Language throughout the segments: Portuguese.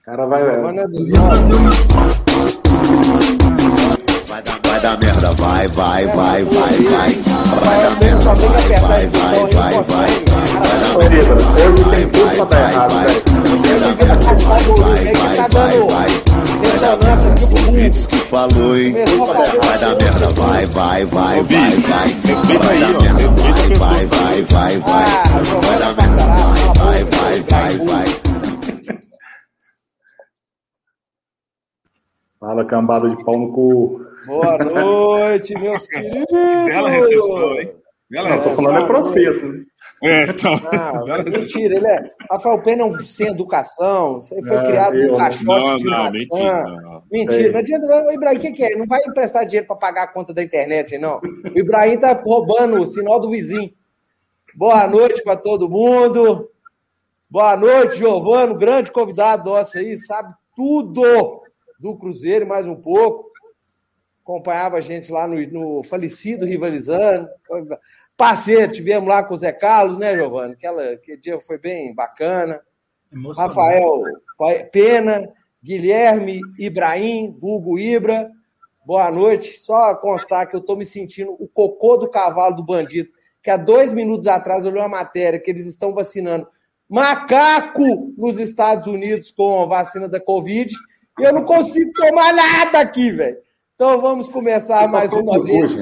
O cara vai. É Vai dar, vai dar merda, vai, vai, vai, vai, vai. Vai dar merda, vai, vai, vai, vai, vai. Vai dar merda, vai, vai, vai, vai. Vai, vai, vai, vai. Vai dar merda, são vídeos que falou, hein? Vai dar merda, vai, vai, vai, vai, vai. Vai dar merda, vai, vai, vai, vai, vai. Vai dar merda, vai, vai, vai, vai, vai. Fala, cambada de pau no cu. Boa noite, meus queridos. Bela recepção, hein? Bela Não, tô falando é processo, né? É, então. Não, mentira, ele é. Rafael Pena é um sem educação. Isso aí foi É, criado eu- no caixote Não, de não, maçã. mentira. não. Mentira, Sei. não adianta. O Ibrahim, o que, que é? Não vai emprestar dinheiro para pagar a conta da internet, não. O Ibrahim tá roubando o sinal do vizinho. Boa noite para todo mundo. Boa noite, Giovano, grande convidado nosso aí, sabe tudo do Cruzeiro mais um pouco. Acompanhava a gente lá no, no falecido Rivalizando. Parceiro, tivemos lá com o Zé Carlos, né, Giovano? Aquela, aquele dia foi bem bacana. Rafael Pena, Guilherme Ibrahim, vulgo Ibra. Boa noite. Só constar que eu estou me sentindo o cocô do cavalo do bandido, que há dois minutos atrás eu li uma matéria que eles estão vacinando macaco nos Estados Unidos com a vacina da Covid eu não consigo tomar nada aqui, velho. Então vamos começar mais uma vez.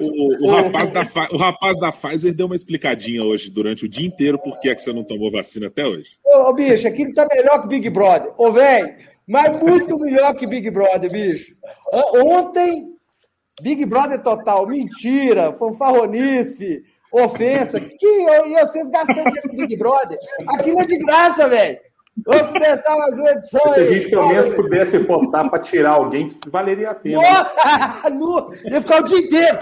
O, o rapaz da, o rapaz da Pfizer deu uma explicadinha hoje durante o dia inteiro por que, é que você não tomou vacina até hoje. Ô, ô, bicho, aquilo tá melhor que Big Brother. Ô, velho, mas muito melhor que Big Brother, bicho. Ontem, Big Brother total, mentira, fanfarronice, ofensa. Que, e vocês gastando dinheiro com Big Brother? Aquilo é de graça, velho. Vamos começar mais uma edição Se a aí. gente pelo menos pudesse votar para tirar alguém, valeria a pena. Nu, Ia ficar o dia inteiro.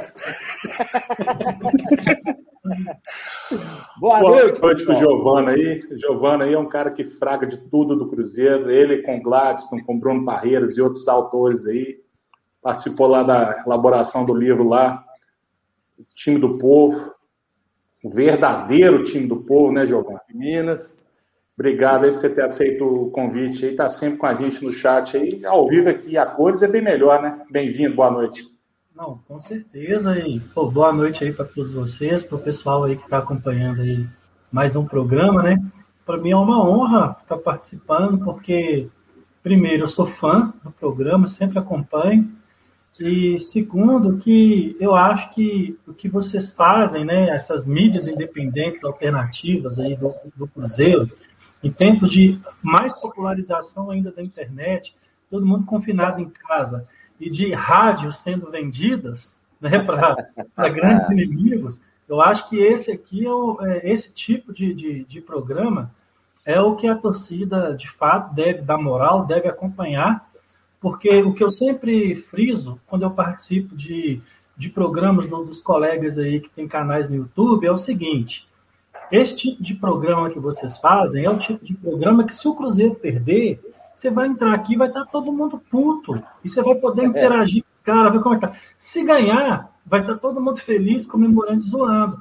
Boa, Boa noite. noite pro. Giovana aí. Giovana aí é um cara que fraga de tudo do Cruzeiro. Ele com Gladstone, com Bruno Barreiras e outros autores aí. Participou lá da elaboração do livro lá. O time do povo. O verdadeiro time do povo, né, Giovana? Minas. Obrigado aí por você ter aceito o convite aí. Tá sempre com a gente no chat aí. Ao vivo aqui, a cores é bem melhor, né? Bem-vindo, boa noite. Não, com certeza. E pô, boa noite aí para todos vocês, para o pessoal aí que está acompanhando aí mais um programa, né? Para mim é uma honra estar participando, porque primeiro eu sou fã do programa, sempre acompanho. E segundo, que eu acho que o que vocês fazem, né, essas mídias independentes alternativas aí do, do Cruzeiro, em tempos de mais popularização ainda da internet, todo mundo confinado em casa, e de rádios sendo vendidas né, para grandes inimigos, eu acho que esse aqui, é, o, é esse tipo de, de, de programa é o que a torcida, de fato, deve dar moral, deve acompanhar, porque o que eu sempre friso quando eu participo de, de programas do, dos colegas aí que tem canais no YouTube é o seguinte: esse tipo de programa que vocês fazem é o tipo de programa que, se o Cruzeiro perder, você vai entrar aqui e vai estar todo mundo puto. E você vai poder interagir com os caras, ver como é que tá. Se ganhar, vai estar todo mundo feliz, comemorando e zoando.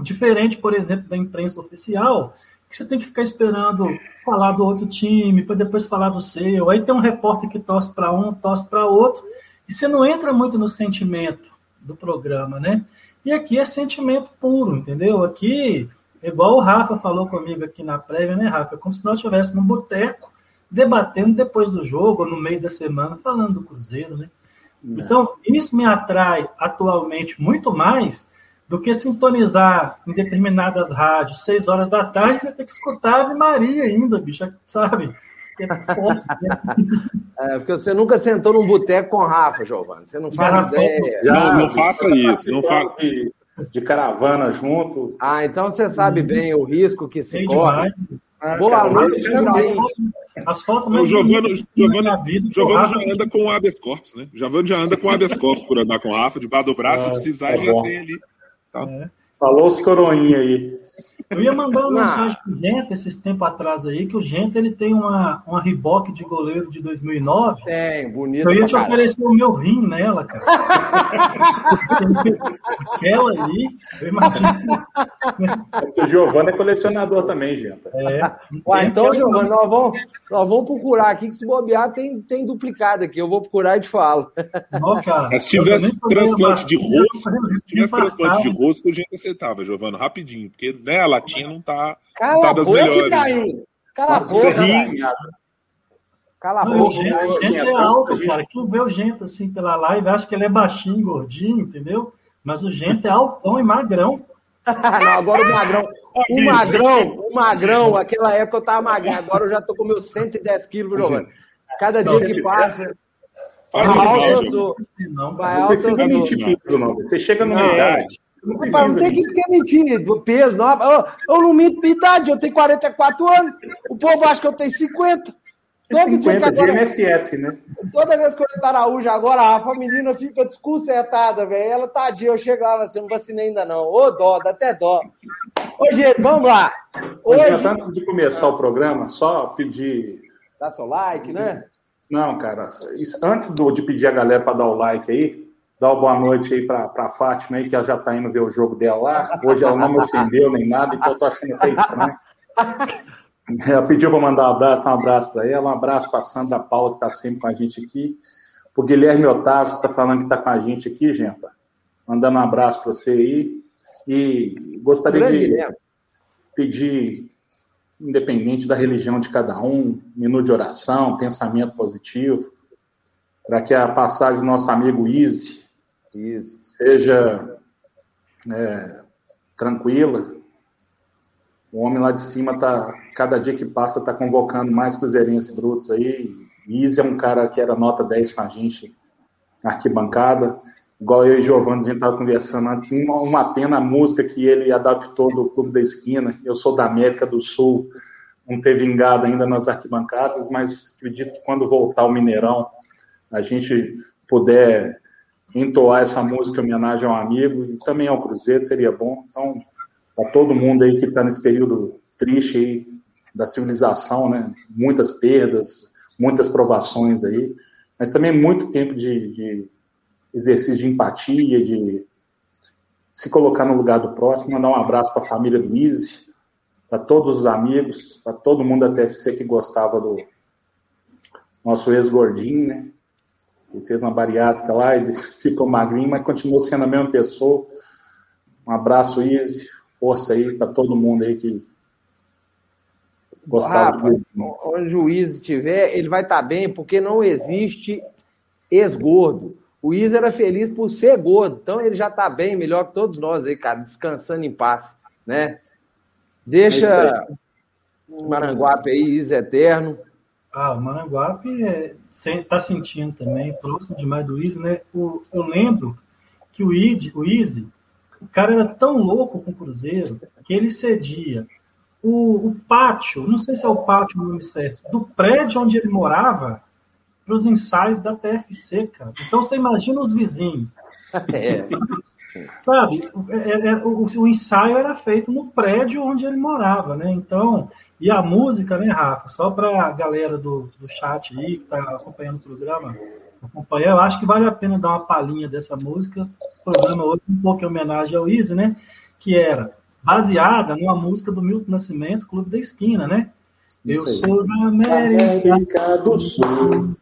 Diferente, por exemplo, da imprensa oficial, que você tem que ficar esperando falar do outro time, para depois falar do seu. Aí tem um repórter que torce para um, torce para outro, e você não entra muito no sentimento do programa, né? E aqui é sentimento puro, entendeu? Aqui, igual o Rafa falou comigo aqui na prévia, né, Rafa? É como se nós estivéssemos num boteco debatendo depois do jogo, ou no meio da semana, falando do Cruzeiro, né? Então, isso me atrai atualmente muito mais do que sintonizar em determinadas rádios, seis horas da tarde, vai ter que escutar Ave Maria ainda, bicho, sabe? É né? É, porque você nunca sentou num boteco com Rafa, Giovanni. Você não faz Garrafão. ideia. Não, não faça isso, não participamos De, caravana junto. Ah, então você sabe bem o risco que se Sei corre. demais. Boa cara, noite. As fotos O mais Giovanni, Giovanni, Giovanni o Rafa já anda com o habeas corpus, né? Giovanni já anda com o habeas corpus por andar com o Rafa, debaixo do braço, se precisar, tá ele já bom. tem ali. Falou os coroinha aí. Eu ia mandar uma mensagem pro Gente esses tempos atrás aí, que o Gente ele tem uma, uma riboque de goleiro de 2009. Tem, bonito. Eu ia te oferecer o meu rim nela, cara. Aquela ali, eu imagino. O Giovanni é colecionador também, gente. É. Ué, então, Giovanni, nós vamos, nós vamos procurar aqui, que se bobear tem, tem duplicado aqui. Eu vou procurar e te falo. Não, cara, Mas se tivesse transplante de rosto, se tivesse transplante de rosto. rosto, a gente aceitava, Giovano, rapidinho, porque né, a latinha não tá, não Cala tá a das boca, melhores. Itaim. Cala a boca, ri. Cala a Não, boca. Gente, é alto, cara. Quem vê o Gente assim pela live acha que ele é baixinho, gordinho, entendeu? Mas o Gente é altão e magrão. Não, agora o magrão. O magrão, o magrão, aquela época eu tava magrinho, agora eu já tô com meus 110 quilos, Giovanni. Cada dia que passa, vai alto eu sou. Não, Vai Não alto eu sou. não. Você chega numa Não. idade. Não precisa não tem mentir. que mentindo. do Peso, não. Eu, eu não minto minha idade, eu tenho 44 anos. O povo acha que eu tenho 50. Todo dia que 50 de agora, INSS, né? toda vez que eu entro Araújo, agora a Rafa menina fica desconcertada, velho. Ela, tadinha, eu chegava assim, não vacinei ainda não. Ô, dó, dá até dó. Ô, gente, vamos lá. Hoje... Antes de começar o programa, só pedir. dá seu like, né? Não, cara, antes do- de pedir a galera para dar o like aí, dar uma boa noite aí para a Fátima aí, que ela já tá indo ver o jogo dela lá. Hoje ela não me ofendeu nem nada, então eu tô achando até estranho. Ela pediu para mandar um abraço, um abraço para ela, um abraço para a Sandra Paula, que está sempre com a gente aqui. Para o Guilherme Otávio, que está falando que está com a gente aqui, gente. Mandando um abraço para você aí. E gostaria Grande de Guilherme. pedir, independente da religião de cada um, minuto de oração, pensamento positivo, para que a passagem do nosso amigo Izzy Isso. seja é, tranquila. O homem lá de cima tá, cada dia que passa, está convocando mais cruzeirenses brutos aí. Izzy é um cara que era nota 10 com a gente na arquibancada. Igual eu e Giovanni, a gente estava conversando antes, uma, uma pena a música que ele adaptou do Clube da Esquina. Eu sou da América do Sul, não ter vingado ainda nas arquibancadas, mas acredito que quando voltar ao Mineirão, a gente puder entoar essa música em homenagem ao amigo e também ao Cruzeiro, seria bom. Então, para todo mundo aí que está nesse período triste aí da civilização, né? Muitas perdas, muitas provações aí, mas também muito tempo de, de exercício de empatia, de se colocar no lugar do próximo, mandar um abraço para a família do Izzy, para todos os amigos, para todo mundo da TFC que gostava do nosso ex-gordinho, né? Ele fez uma bariátrica lá e ficou magrinho, mas continuou sendo a mesma pessoa. Um abraço, Izzy. Força aí para todo mundo aí que gostava Rafa, onde o juiz estiver, ele vai estar bem, porque não existe ex-gordo. O Isa era feliz por ser gordo, então ele já está bem, melhor que todos nós aí, cara, descansando em paz, né? É Deixa o Maranguape aí, Isa eterno. Ah, o Maranguape é, sem- tá sentindo também, próximo demais do Easy, né? O, eu lembro que o, Id, o Easy, o cara era tão louco com o Cruzeiro que ele cedia o, o pátio, não sei se é o pátio o nome certo, do prédio onde ele morava para os ensaios da TFC, cara. Então você imagina os vizinhos. É. Sabe, é- é- o, o ensaio era feito no prédio onde ele morava, né? Então, e a música, né, Rafa? Só para a galera do, do chat aí que está acompanhando o programa acompanhar, eu acho que vale a pena dar uma palhinha dessa música. O programa hoje, um pouco em homenagem ao Easy, né? Que era baseada numa música do Milton Nascimento, Clube da Esquina, né? Eu Isso aí. sou da América, América do Sul,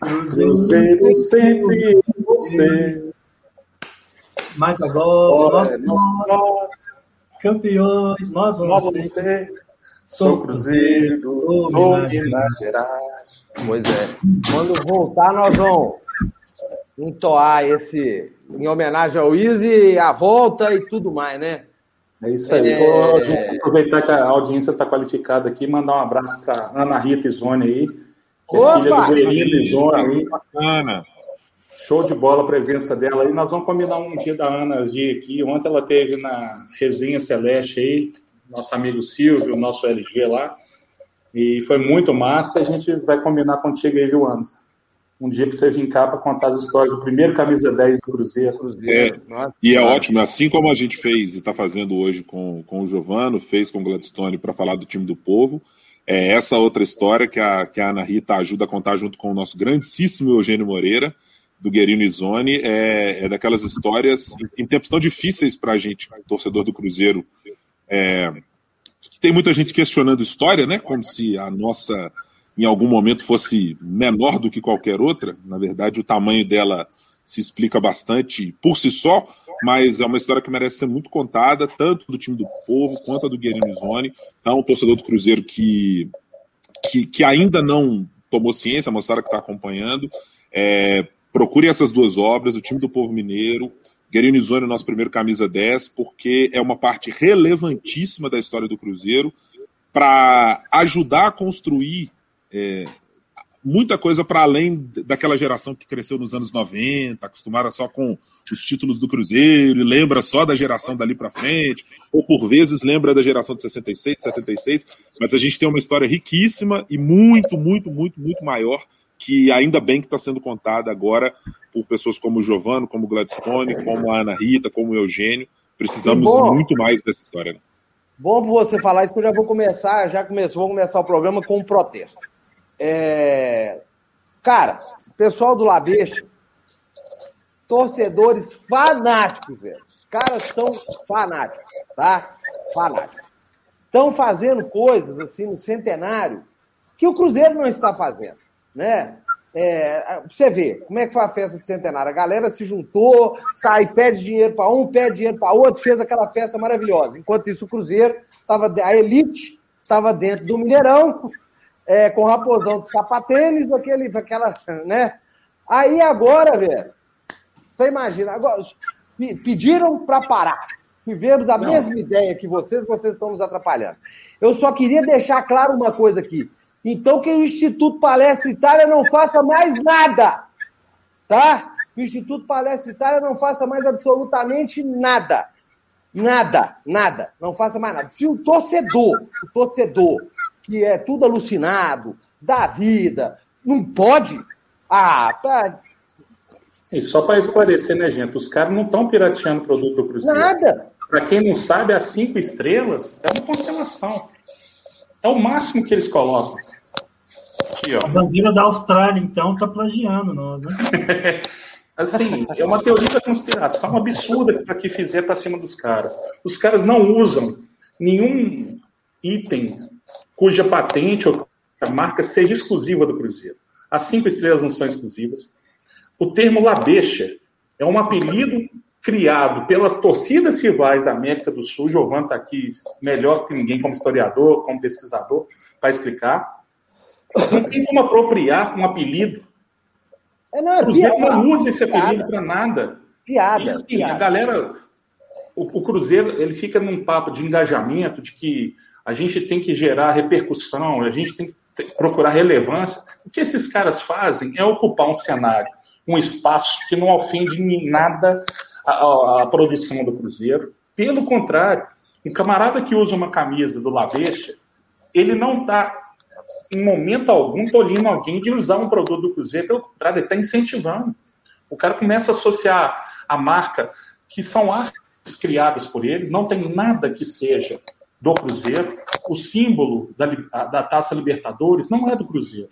Cruzeiro, sempre você. mas agora nós, Olha, nós, nós, campeões, nós nós vamos ser. Sou Sou Cruzeiro, do Minas Gerais. Pois é. Quando voltar, nós vamos entoar esse em homenagem ao Easy, a volta e tudo mais, né? É isso aí. É. Audiência, aproveitar que a audiência está qualificada aqui, mandar um abraço para Ana Rita Izone aí, que é Opa! filha do Guerino Izone aí. Bacana. Show de bola a presença dela aí. Nós vamos combinar um dia da Ana vir aqui. Ontem ela teve na Resenha Celeste aí, nosso amigo Silvio, nosso LG lá. E foi muito massa. A gente vai combinar contigo aí, viu, Ana? um dia para você vir cá para contar as histórias do primeiro camisa 10 do Cruzeiro. É, e é ótimo, assim como a gente fez e está fazendo hoje com, com o Giovano, fez com o Gladstone para falar do time do povo. É essa outra história que a, que a Ana Rita ajuda a contar junto com o nosso grandíssimo Eugênio Moreira, do Guerino Izone, é, é daquelas histórias em, em tempos tão difíceis para a gente, torcedor do Cruzeiro. É, tem muita gente questionando história, né? Como se a nossa em algum momento fosse menor do que qualquer outra. Na verdade, o tamanho dela se explica bastante por si só, mas é uma história que merece ser muito contada, tanto do time do povo quanto a do Guilherme Zone. Então, o torcedor do Cruzeiro que, que, que ainda não tomou ciência, a moçada que está acompanhando, é, procure essas duas obras, o time do povo mineiro, Guerino Zone, nosso primeiro camisa 10, porque é uma parte relevantíssima da história do Cruzeiro para ajudar a construir é, muita coisa para além daquela geração que cresceu nos anos 90, acostumada só com os títulos do Cruzeiro, e lembra só da geração dali para frente, ou por vezes lembra da geração de 66, 76, mas a gente tem uma história riquíssima e muito, muito, muito, muito maior, que ainda bem que está sendo contada agora por pessoas como o Giovano, como o Gladstone, como a Ana Rita, como o Eugênio. Precisamos muito mais dessa história. Né? Bom você falar isso, que eu já vou começar, já começou, vou começar o programa com um protesto. É... Cara, pessoal do Labeste, torcedores fanáticos, velho. Os caras são fanáticos, tá? Fanáticos. Estão fazendo coisas assim no centenário que o Cruzeiro não está fazendo, né? É, você vê como é que foi a festa de centenário. A galera se juntou, sai, pede dinheiro para um, pede dinheiro para outro, fez aquela festa maravilhosa. Enquanto isso, o Cruzeiro estava, a elite estava dentro do Mineirão, é, com raposão de sapatênis, aquele, aquela, né? Aí agora, velho, você imagina, agora, pediram para parar. Tivemos a Não. mesma ideia que vocês, vocês estão nos atrapalhando. Eu só queria deixar claro uma coisa aqui. Então, que o Instituto Palestra Itália não faça mais nada, tá? Que o Instituto Palestra Itália não faça mais absolutamente nada. Nada, nada. Não faça mais nada. Se o torcedor, o torcedor que é tudo alucinado, da vida, não pode. Ah, tá. E só para esclarecer, né, gente? Os caras não estão pirateando o produto do Cruzeiro. Nada. Para quem não sabe, as cinco estrelas é uma constelação. É o máximo que eles colocam. Aqui, ó. A bandeira da Austrália, então, tá plagiando nós, né? assim, é uma teoria da conspiração absurda para que fizer para cima dos caras. Os caras não usam nenhum item cuja patente ou marca seja exclusiva do Cruzeiro. As cinco estrelas não são exclusivas. O termo Labecha é um apelido criado pelas torcidas rivais da América do Sul. Giovanni está aqui melhor que ninguém como historiador, como pesquisador, para explicar. Não tem como apropriar um apelido. É, não, é o Cruzeiro piada, não usa esse apelido para nada. Piada, e, assim, piada. A galera, o, o Cruzeiro, ele fica num papo de engajamento, de que a gente tem que gerar repercussão, a gente tem que procurar relevância. O que esses caras fazem é ocupar um cenário, um espaço que não ofende em nada a, a, a produção do Cruzeiro. Pelo contrário, um camarada que usa uma camisa do Laveixa, ele não está, em momento algum, tolhindo alguém de usar um produto do Cruzeiro, pelo contrário, ele está incentivando. O cara começa a associar a marca, que são artes criadas por eles, não tem nada que seja do Cruzeiro. O símbolo da, da Taça Libertadores não é do Cruzeiro.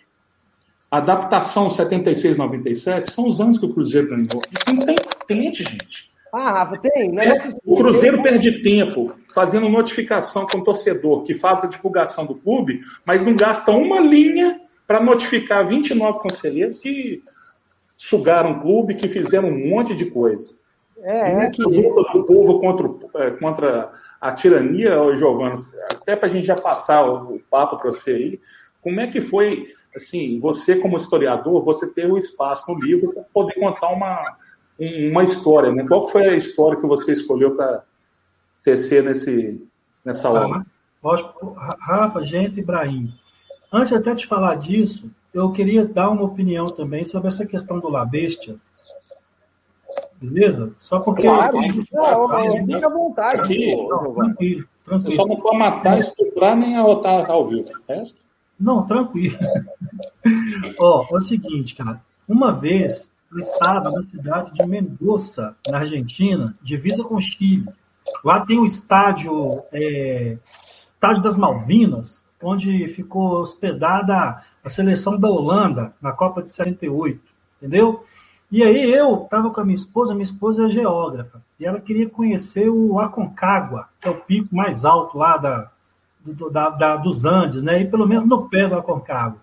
A adaptação 76-97 são os anos que o Cruzeiro ganhou. Isso não tem patente, gente. Ah, Rafa, tem. É, o Cruzeiro perde tempo fazendo notificação com o torcedor que faz a divulgação do clube, mas não gasta uma linha para notificar 29 conselheiros que sugaram o clube, que fizeram um monte de coisa. É, é que... luta do povo contra, é, contra a tirania, Giovanni, até para a gente já passar o, papo para você aí, como é que foi, assim, você como historiador, você ter o espaço no livro para poder contar uma, uma história, né? Qual foi a história que você escolheu para tecer nesse, nessa obra? Ah, Rafa, gente, Ibrahim, antes até de falar disso, eu queria dar uma opinião também sobre essa questão do Labestia, Beleza? Só porque. Claro, fica à vontade. Aqui, não, tranquilo, tranquilo. Você só não pode matar, estuprar nem arrotar ao vivo. Resto? Não, tranquilo. Ó, é o seguinte, cara. Uma vez, eu estava na cidade de Mendoza, na Argentina, divisa com Chile. Lá tem o estádio, é, estádio das Malvinas, onde ficou hospedada a seleção da Holanda na Copa de 78, entendeu? E aí eu estava com a minha esposa, minha esposa é geógrafa, e ela queria conhecer o Aconcagua, que é o pico mais alto lá da, do, da, da, dos Andes, né? E pelo menos no pé do Aconcagua.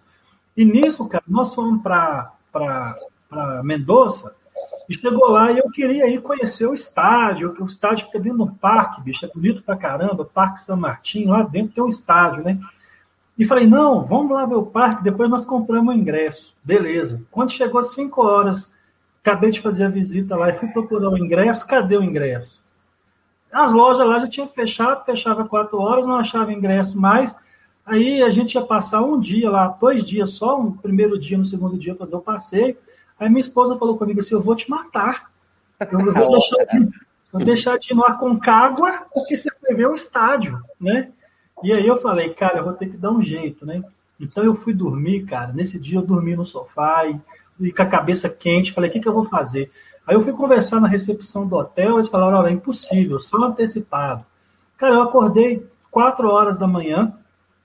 E nisso, cara, nós fomos para Mendoza, e chegou lá e eu queria ir conhecer o estádio, que o estádio fica dentro do parque, bicho, é bonito pra caramba, Parque São Martim, lá dentro tem um estádio, né? E falei, não, vamos lá ver o parque, depois nós compramos o ingresso. Beleza. Quando chegou às 5 horas, acabei de fazer a visita lá e fui procurar o ingresso, cadê o ingresso? As lojas lá já tinham fechado, fechava 4 horas, não achava ingresso mais. Aí a gente ia passar um dia lá, dois dias só, um primeiro dia, no segundo dia, fazer o passeio. Aí minha esposa falou comigo assim: eu vou te matar. Eu vou deixar de, vou deixar de ir no Aconcagua porque você foi ver o estádio, né? E aí eu falei, cara, eu vou ter que dar um jeito, né? Então eu fui dormir, cara. Nesse dia eu dormi no sofá e, e com a cabeça quente. Falei, o que, que eu vou fazer? Aí eu fui conversar na recepção do hotel. Eles falaram, olha, é impossível, só antecipado. Cara, eu acordei quatro horas da manhã,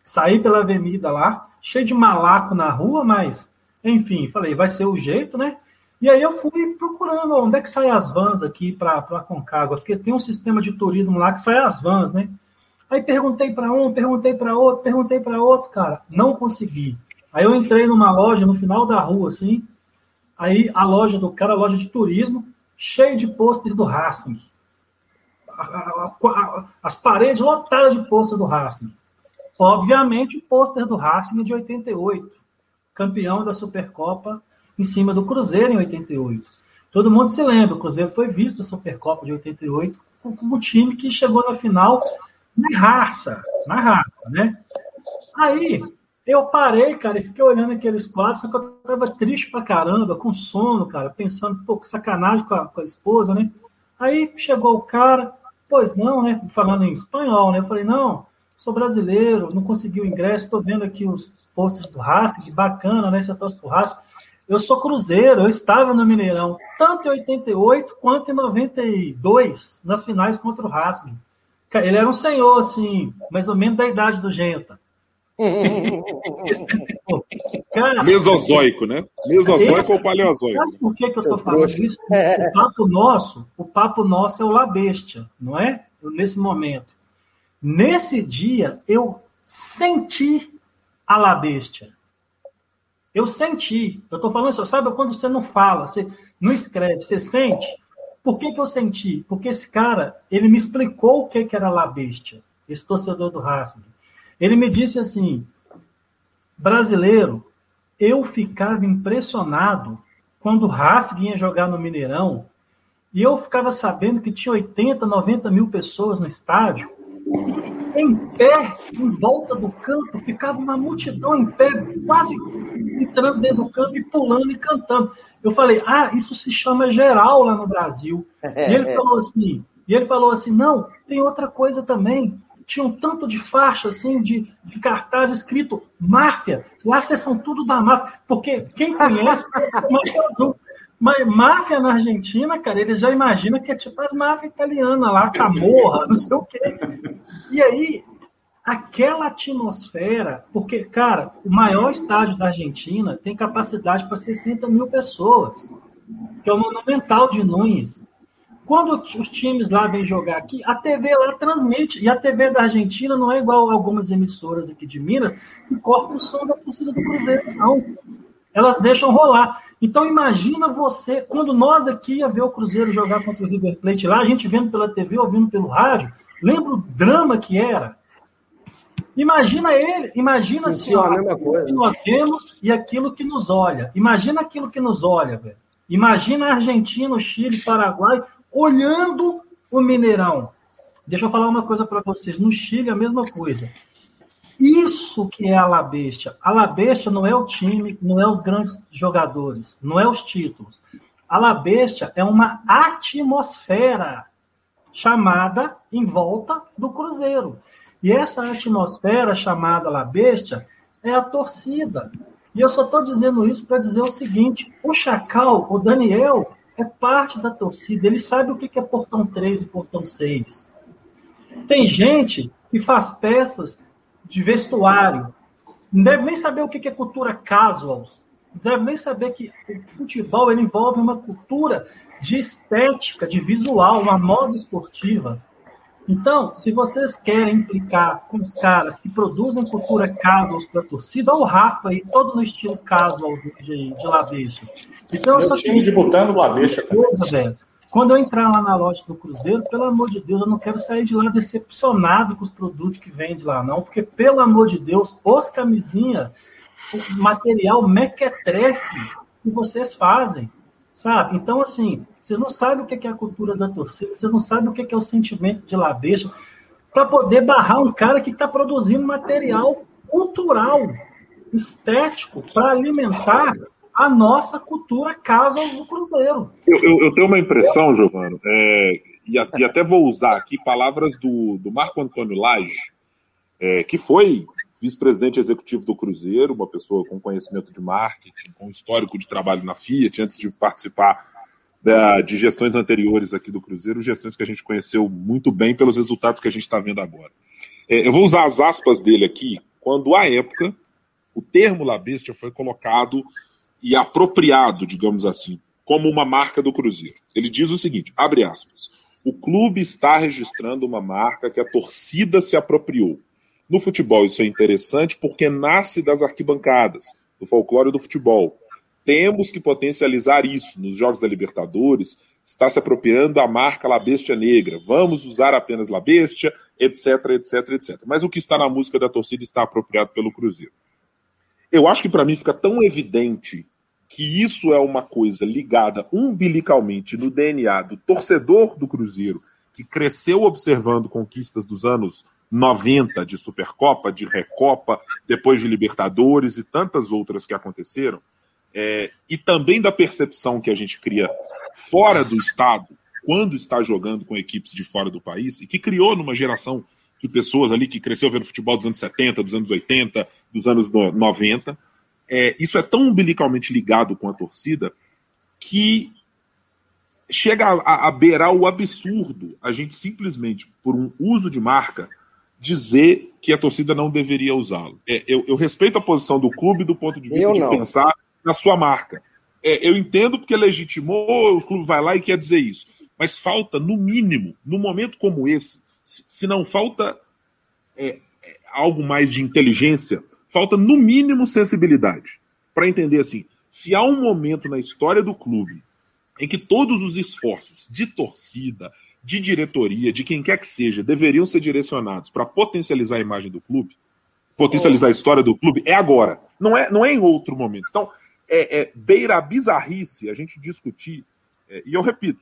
saí pela avenida lá, cheio de malaco na rua, mas enfim, falei, vai ser o jeito, né? E aí eu fui procurando onde é que saem as vans aqui para Concagua, porque tem um sistema de turismo lá que sai as vans, né? Aí perguntei para um, perguntei para outro, perguntei para outro, cara, não consegui. Aí eu entrei numa loja no final da rua, assim, aí a loja do cara, a loja de turismo, cheio de pôster do Racing. A, a, a, as paredes lotadas de pôster do Racing. Obviamente, o pôster do Racing é de 88, campeão da Supercopa em cima do Cruzeiro em 88. Todo mundo se lembra, o Cruzeiro foi visto na Supercopa de 88 como um time que chegou na final na raça, na raça, né? Aí eu parei, cara, e fiquei olhando aqueles quadros, só que eu tava triste pra caramba, com sono, cara, pensando, pô, que sacanagem com a, com a esposa, né? Aí chegou o cara, pois não, né? Falando em espanhol, né? Eu falei, não, sou brasileiro, não consegui o ingresso, estou vendo aqui os posts do Racing, que bacana, né? Você torce pro Racing. Eu sou Cruzeiro, eu estava no Mineirão, tanto em 88 quanto em 92, nas finais contra o Racing. Ele era um senhor, assim, mais ou menos da idade do Genta. Cara, Mesozoico, né? Mesozoico esse, ou paleozoico? Sabe por que, que eu estou falando isso? O papo nosso, o papo nosso é o La Bestia, não é? Nesse momento. Nesse dia, eu senti a La Bestia. Eu senti. Eu estou falando isso, sabe quando você não fala, você não escreve, você sente? Por que, que eu senti? Porque esse cara, ele me explicou o que, que era La Bestia, esse torcedor do Racing. Ele me disse assim, brasileiro, eu ficava impressionado quando o Racing ia jogar no Mineirão e eu ficava sabendo que tinha 80, 90 mil pessoas no estádio em pé, em volta do campo, ficava uma multidão em pé, quase entrando dentro do campo e pulando e cantando. Eu falei, ah, isso se chama geral lá no Brasil. E ele falou assim, e ele falou assim, não, tem outra coisa também. Tinha um tanto de faixa, assim, de, de cartaz escrito máfia. Lá vocês são tudo da máfia. Porque quem conhece é Mas máfia na Argentina, cara, ele já imagina que é tipo as máfias italianas lá, Camorra, não sei o quê. E aí, aquela atmosfera, porque, cara, o maior estádio da Argentina tem capacidade para 60 mil pessoas, que é o Monumental de Nunes. Quando os times lá vêm jogar aqui, a TV lá transmite, e a TV da Argentina não é igual algumas emissoras aqui de Minas, que corta o som da torcida do Cruzeiro, não. Elas deixam rolar. Então imagina você, quando nós aqui ia ver o Cruzeiro jogar contra o River Plate lá, a gente vendo pela TV, ouvindo pelo rádio, lembra o drama que era? Imagina ele, imagina assim, ó, que nós vemos e aquilo que nos olha. Imagina aquilo que nos olha, velho. Imagina a Argentina, o Chile, Paraguai olhando o Mineirão. Deixa eu falar uma coisa para vocês. No Chile, a mesma coisa. Isso que é a La Bestia. A La Bestia não é o time, não é os grandes jogadores, não é os títulos. A La Bestia é uma atmosfera chamada em volta do Cruzeiro. E essa atmosfera chamada La Bestia é a torcida. E eu só estou dizendo isso para dizer o seguinte: o Chacal, o Daniel, é parte da torcida, ele sabe o que é portão 3 e portão 6. Tem gente que faz peças de vestuário, não deve nem saber o que é cultura casuals, não deve nem saber que o futebol envolve uma cultura de estética, de visual, uma moda esportiva. Então, se vocês querem implicar com os caras que produzem cultura casuals para a torcida, olha o Rafa aí, todo no estilo casuals de, de Labecha. Então, eu, eu só time de botando Labecha. Coisa, velho. Quando eu entrar lá na loja do Cruzeiro, pelo amor de Deus, eu não quero sair de lá decepcionado com os produtos que vende lá, não, porque, pelo amor de Deus, os camisinha, o material mequetrefe que vocês fazem, sabe? Então, assim, vocês não sabem o que é a cultura da torcida, vocês não sabem o que é o sentimento de labeja, para poder barrar um cara que está produzindo material cultural, estético, para alimentar a nossa cultura casa do Cruzeiro. Eu, eu, eu tenho uma impressão, Giovano, é, e, e, até vou usar aqui palavras do, do Marco Antônio Lage, é, que foi vice-presidente executivo do Cruzeiro, uma pessoa com conhecimento de marketing, com histórico de trabalho na Fiat, antes de participar da, de gestões anteriores aqui do Cruzeiro, gestões que a gente conheceu muito bem pelos resultados que a gente está vendo agora. É, eu vou usar as aspas dele aqui, quando à época o termo La Bestia foi colocado e apropriado, digamos assim, como uma marca do Cruzeiro. Ele diz o seguinte: abre aspas. O clube está registrando uma marca que a torcida se apropriou. No futebol, isso é interessante porque nasce das arquibancadas, do folclore do futebol. Temos que potencializar isso. Nos Jogos da Libertadores, está se apropriando da marca La Bestia Negra. Vamos usar apenas La Bestia, etc, etc, etc. Mas o que está na música da torcida está apropriado pelo Cruzeiro. Eu acho que para mim fica tão evidente que isso é uma coisa ligada umbilicalmente no DNA do torcedor do Cruzeiro, que cresceu observando conquistas dos anos 90 de Supercopa, de Recopa, depois de Libertadores e tantas outras que aconteceram, é, e também da percepção que a gente cria fora do Estado, quando está jogando com equipes de fora do país, e que criou numa geração de pessoas ali que cresceu vendo futebol dos anos 70, dos anos 80, dos anos 90. É, isso é tão umbilicalmente ligado com a torcida que chega a, a, beirar o absurdo a gente simplesmente, por um uso de marca, dizer que a torcida não deveria usá-lo. É, eu, eu, respeito a posição do clube do ponto de vista de pensar na sua marca. É, eu entendo porque legitimou, o clube vai lá e quer dizer isso. Mas falta, no mínimo, num momento como esse, se não falta é, é, algo mais de inteligência, falta no mínimo sensibilidade para entender assim, se há um momento na história do clube em que todos os esforços de torcida, de diretoria, de quem quer que seja, deveriam ser direcionados para potencializar a imagem do clube, potencializar a história do clube, é agora. Não é, não é em outro momento. Então, é, é beira a bizarrice a gente discutir, é, e eu repito,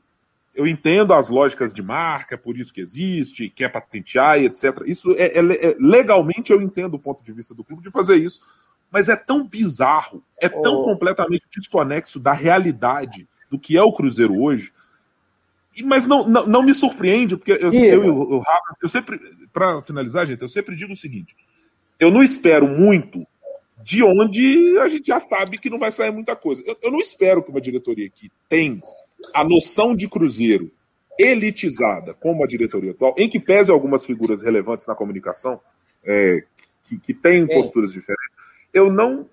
eu entendo as lógicas de marca, é por isso que existe, quer patentear e etc. Isso é, é, é, legalmente eu entendo o ponto de vista do clube de fazer isso, mas é tão bizarro, é tão oh. completamente desconexo da realidade do que é o Cruzeiro hoje. Mas não, não, não me surpreende, porque eu, eu, eu, eu, eu sempre, para finalizar, gente, eu sempre digo o seguinte: eu não espero muito de onde a gente já sabe que não vai sair muita coisa. Eu, eu não espero que uma diretoria que tem a noção de Cruzeiro elitizada, como a diretoria atual, em que pese algumas figuras relevantes na comunicação, é, que, que têm é. posturas diferentes, eu não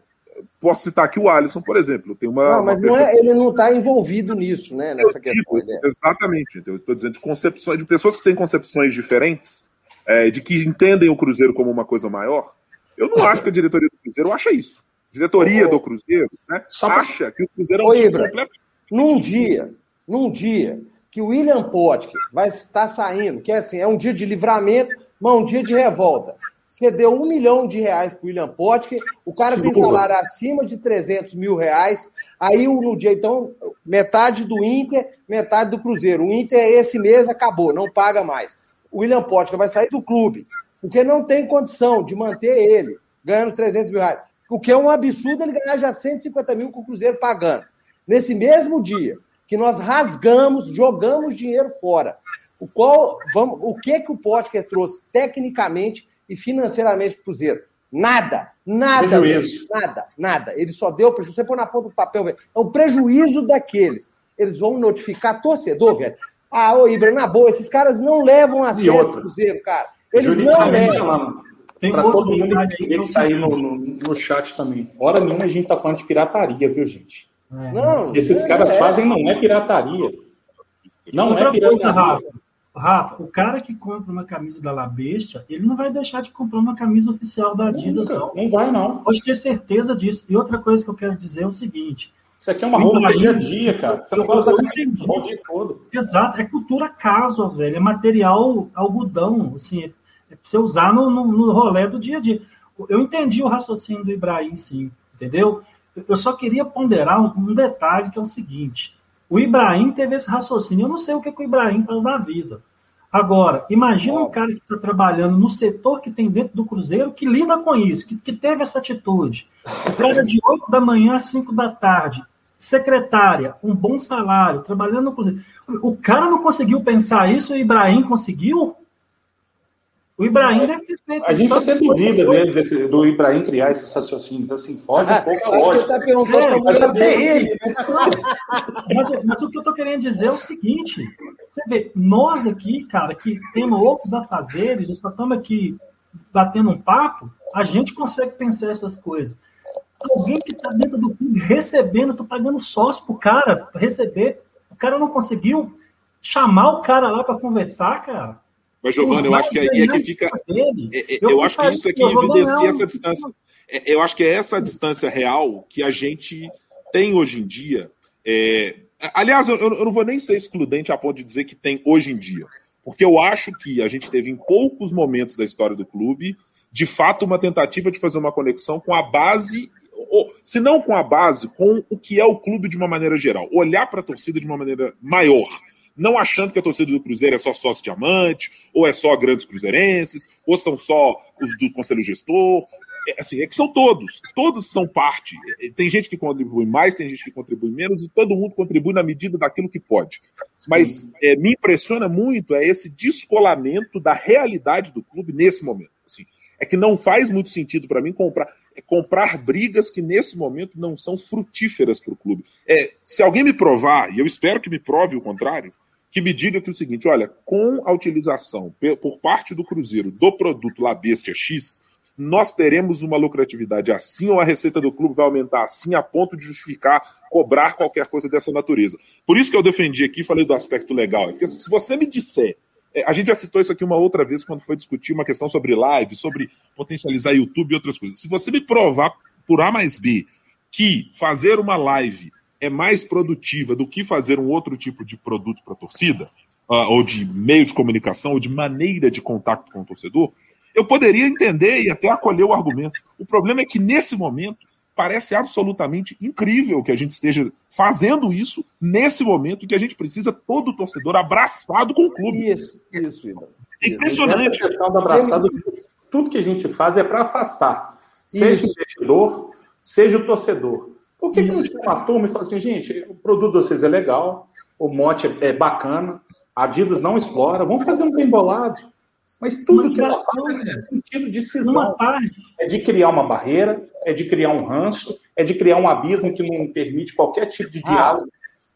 posso citar aqui o Alisson, por exemplo. Tem uma, não, mas uma não é, ele não está envolvido nisso, né? Nessa questão. Digo, exatamente. Eu estou dizendo de concepções, de pessoas que têm concepções diferentes, é, de que entendem o Cruzeiro como uma coisa maior. Eu não acho que a diretoria do Cruzeiro acha isso. A diretoria do Cruzeiro né, acha que o Cruzeiro é um time completamente num dia, num dia que o William Potker vai estar saindo, que é assim, é um dia de livramento, mas um dia de revolta. Você deu um milhão de reais para o William Potker, o cara tem salário acima de 300 mil reais, aí no dia, então, metade do Inter, metade do Cruzeiro. O Inter, esse mês, acabou, não paga mais. O William Potker vai sair do clube, porque não tem condição de manter ele ganhando 300 mil reais. O que é um absurdo ele ganhar já 150 mil com o Cruzeiro pagando. Nesse mesmo dia que nós rasgamos, jogamos dinheiro fora, o, qual, vamos, o que que o Potker trouxe tecnicamente e financeiramente para o Cruzeiro? Nada, nada, Prejuízo. nada, nada. Ele só deu prejuízo. Você põe na ponta do papel, velho. É um prejuízo daqueles. Eles vão notificar torcedor, velho. Ah, ô Ibra, na boa, esses caras não levam a E sério o Cruzeiro, cara. Eles não levam. falando, Tem para outro todo mundo que é tá aí no, no, no chat também. Hora nenhuma a gente tá falando de pirataria, viu, gente? É. Não, Esses é, caras é. fazem não é pirataria. Não Outra é pirataria. coisa, Rafa. Rafa, o cara que compra uma camisa da La Bestia, ele não vai deixar de comprar uma camisa oficial da Adidas, Nunca, não. não vai, não. Pode ter certeza disso. E outra coisa que eu quero dizer é o seguinte: Isso aqui é uma roupa do dia a dia, cara. Você não vai usar o dia todo. Exato, é cultura casos, velho. É material algodão, assim, é pra você usar no, no, no rolê do dia a dia. Eu entendi o raciocínio do Ibrahim, sim, entendeu? Eu só queria ponderar um, detalhe que é o seguinte: o Ibrahim teve esse raciocínio. Eu não sei o que, que o Ibrahim faz na vida. Agora, imagina um cara que está trabalhando no setor que tem dentro do Cruzeiro que lida com isso, que, que teve essa atitude. O cara de 8 da manhã às 5 da tarde, secretária, um bom salário, trabalhando no Cruzeiro. O cara não conseguiu pensar isso, o Ibrahim conseguiu? O Ibrahim deve ter feito. A gente até duvida dele, desse- do Ibrahim criar esses raciocínios. Assim, foge um Ah, pouco a lógica. tá perguntando É, Mas né? Mas, mas o que eu tô querendo dizer é o seguinte: você vê, nós aqui, cara, que temos outros afazeres, nós só estamos aqui batendo um papo, a gente consegue pensar essas coisas. Alguém que está dentro do clube recebendo, tô pagando sócio pro cara receber, o cara não conseguiu chamar o cara lá para conversar, cara. Mas, Giovanni, eu acho que e aí é que fica. é- é- Eu Eu acho que isso aqui evidencia essa distância. É, Eu acho que é essa distância real que a gente tem hoje em dia. É, Aliás, eu, eu não vou nem ser excludente a ponto de dizer que tem hoje em dia. Porque eu acho que a gente teve em poucos momentos da história do clube, de fato, uma tentativa de fazer uma conexão com a base, ou, se não com a base, com o que é o clube de uma maneira geral. Olhar para a torcida de uma maneira maior. Não achando que a torcida do Cruzeiro é só sócio diamante, ou é só grandes cruzeirenses, ou são só os do conselho gestor. É, assim, é que são todos. Todos são parte. É, Tem gente que contribui mais, tem gente que contribui menos, e todo mundo contribui na medida daquilo que pode. Mas é, me impressiona muito é esse descolamento da realidade do clube nesse momento. Assim, é que não faz muito sentido para mim comprar, é comprar brigas que nesse momento não são frutíferas para o clube. É, se alguém me provar, e eu espero que me prove o contrário, que me diga que é o seguinte: olha, com a utilização por parte do Cruzeiro do produto La Bestia X, nós teremos uma lucratividade assim ou a receita do clube vai aumentar assim a ponto de justificar cobrar qualquer coisa dessa natureza. Por isso que eu defendi aqui, falei do aspecto legal. Porque se você me disser, é, a gente já citou isso aqui uma outra vez quando foi discutir uma questão sobre live, sobre potencializar YouTube e outras coisas. Se você me provar por A mais B que fazer uma live é mais produtiva do que fazer um outro tipo de produto para a torcida, ah, ou de meio de comunicação, ou de maneira de contato com o torcedor, eu poderia entender e até acolher o argumento. O problema é que, nesse momento, parece absolutamente incrível que a gente esteja fazendo isso nesse momento em que a gente precisa todo o torcedor abraçado com o clube. Isso, isso, Ibra. É impressionante. Abraçada, tudo que a gente faz é para afastar. Seja o Isso. investidor, seja o torcedor. Por que, que não chama uma turma e fala assim, gente, o produto de vocês é legal, o mote é, é bacana, a Adidas não explora, vamos fazer um bem bolado. Mas tudo que ela faz é né? no sentido de cisão. É de criar uma barreira, é de criar um ranço, é de criar um abismo que não permite qualquer tipo de Ah. diálogo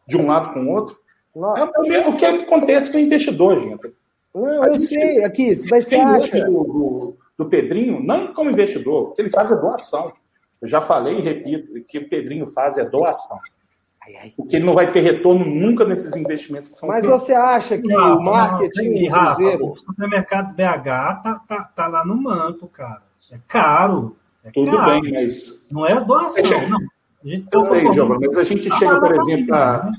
de um lado com o outro. Não, É o que acontece com o investidor, gente. não, eu sei, aqui, mas você acha. do, do, do Pedrinho, não como investidor, o que ele faz é doação. Eu já falei e repito, o que o Pedrinho faz é doação. Ai, ai. Porque ele não vai ter retorno nunca nesses investimentos que são Mas feitos. você acha que Rafa, o marketing não, do Rafa, Cruzeiro. Os supermercados BH tá, tá, tá lá no manto, cara. É caro. É Tudo caro. bem, mas. Não é doação, não. A gente Eu tá sei, Giovanni, mas a gente Tá chega, por exemplo, família,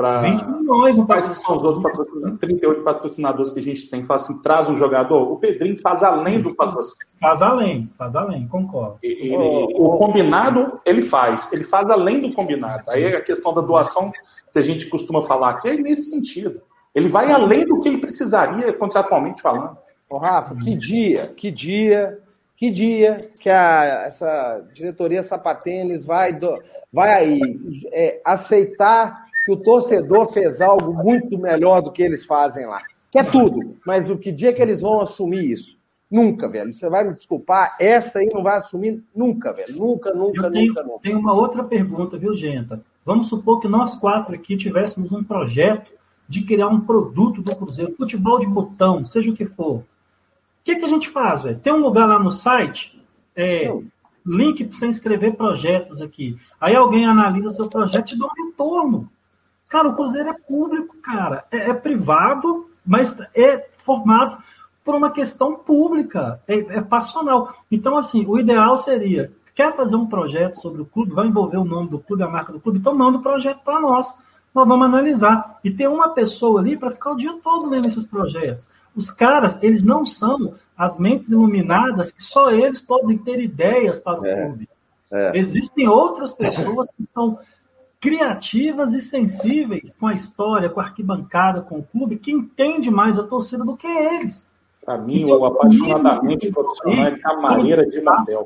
para. 20 milhões no Quais que são os outros patrocinadores? 38 patrocinadores que a gente tem. Fala assim, traz um jogador. O Pedrinho faz além do patrocínio. Faz além, faz além, concordo. Ele- o combinado, ele faz. Ele faz além do combinado. Aí a questão da doação, que a gente costuma falar aqui, é nesse sentido. Ele vai além do que ele precisaria, contratualmente falando. Ô, Rafa, que dia, que dia, que dia que a, essa diretoria Sapatênis vai, do- vai aí é, aceitar que o torcedor fez algo muito melhor do que eles fazem lá. Que é tudo, mas o que dia que eles vão assumir isso? Nunca, velho. Você vai me desculpar, essa aí não vai assumir nunca, velho. Nunca, nunca, Eu tenho, nunca, nunca. Tem uma outra pergunta, viu, Genta? Vamos supor que nós quatro aqui tivéssemos um projeto de criar um produto do Cruzeiro, futebol de botão, seja o que for. O que, que a gente faz, velho? Tem um lugar lá no site, é, link para você inscrever projetos aqui. Aí alguém analisa seu projeto e dá um retorno. Cara, o Cruzeiro é público, cara. É, é privado, mas é formado por uma questão pública, é, é passional. Então, assim, o ideal seria, quer fazer um projeto sobre o clube, vai envolver o nome do clube, a marca do clube, então manda o projeto para nós. Nós vamos analisar. E ter uma pessoa ali para ficar o dia todo lendo esses projetos. Os caras, eles não são as mentes iluminadas que só eles podem ter ideias para o É, clube. é. Existem outras pessoas que são criativas e sensíveis com a história, com a arquibancada, com o clube, que entende mais a torcida do que eles. Para mim, Então, o apaixonadamente profissional é camareira de motel.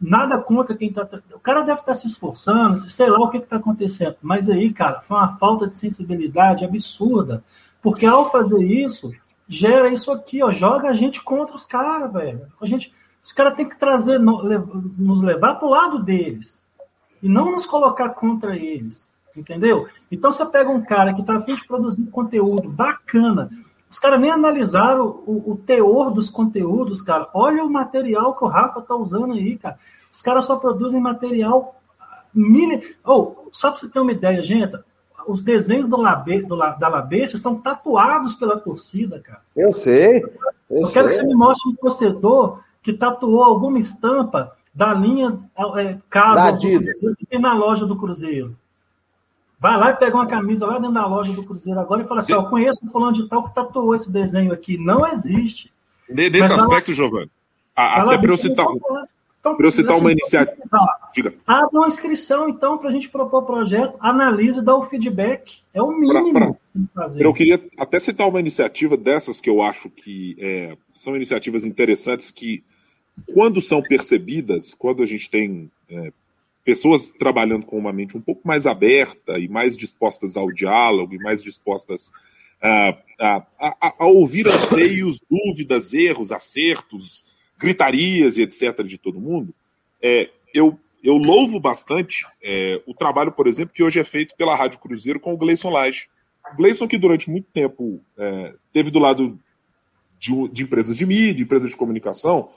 Nada contra quem tá. O cara deve estar se esforçando, sei lá o que está acontecendo. Mas aí, cara, foi uma falta de sensibilidade absurda. Porque ao fazer isso, gera isso aqui, ó, joga a gente contra os caras, velho. A gente, os caras têm que trazer, nos levar para o lado deles. E não nos colocar contra eles. Entendeu? Então você pega um cara que está a fim de produzir conteúdo bacana. Os caras nem analisaram o, o teor dos conteúdos, cara. Olha o material que o Rafa tá usando aí, cara. Os caras só produzem material mini. Oh, só para você ter uma ideia, gente, os desenhos do Labe, do, da Labeste são tatuados pela torcida, cara. Eu sei. Eu, Eu quero que você me mostre um torcedor que tatuou alguma estampa da linha é, casa Da do Adidas. Cruzeiro que tem na loja do Cruzeiro. Vai lá e pega uma camisa lá dentro da loja do Cruzeiro agora e fala assim: ó, eu conheço um fulano de tal que tatuou esse desenho aqui. Não existe. Ne- Nesse Mas ela- aspecto, Giovanni, a- Ela até para eu citar, pode. Então, pra eu citar assim, uma iniciativa. Diga. Abre uma inscrição, então, para a gente propor o projeto, analise e dá o feedback. É o mínimo Pra- pra- que tem que fazer. Eu queria até citar uma iniciativa dessas que eu acho que é, são iniciativas interessantes que, quando são percebidas, quando a gente tem é, pessoas trabalhando com uma mente um pouco mais aberta e mais dispostas ao diálogo e mais dispostas a, a- a- a ouvir anseios, dúvidas, erros, acertos, gritarias e etc. de todo mundo, é, eu, eu louvo bastante é, o trabalho, por exemplo, que hoje é feito pela Rádio Cruzeiro com o Gleison Lage. Gleison, que durante muito tempo é, teve do lado de, de empresas de mídia, empresas de comunicação,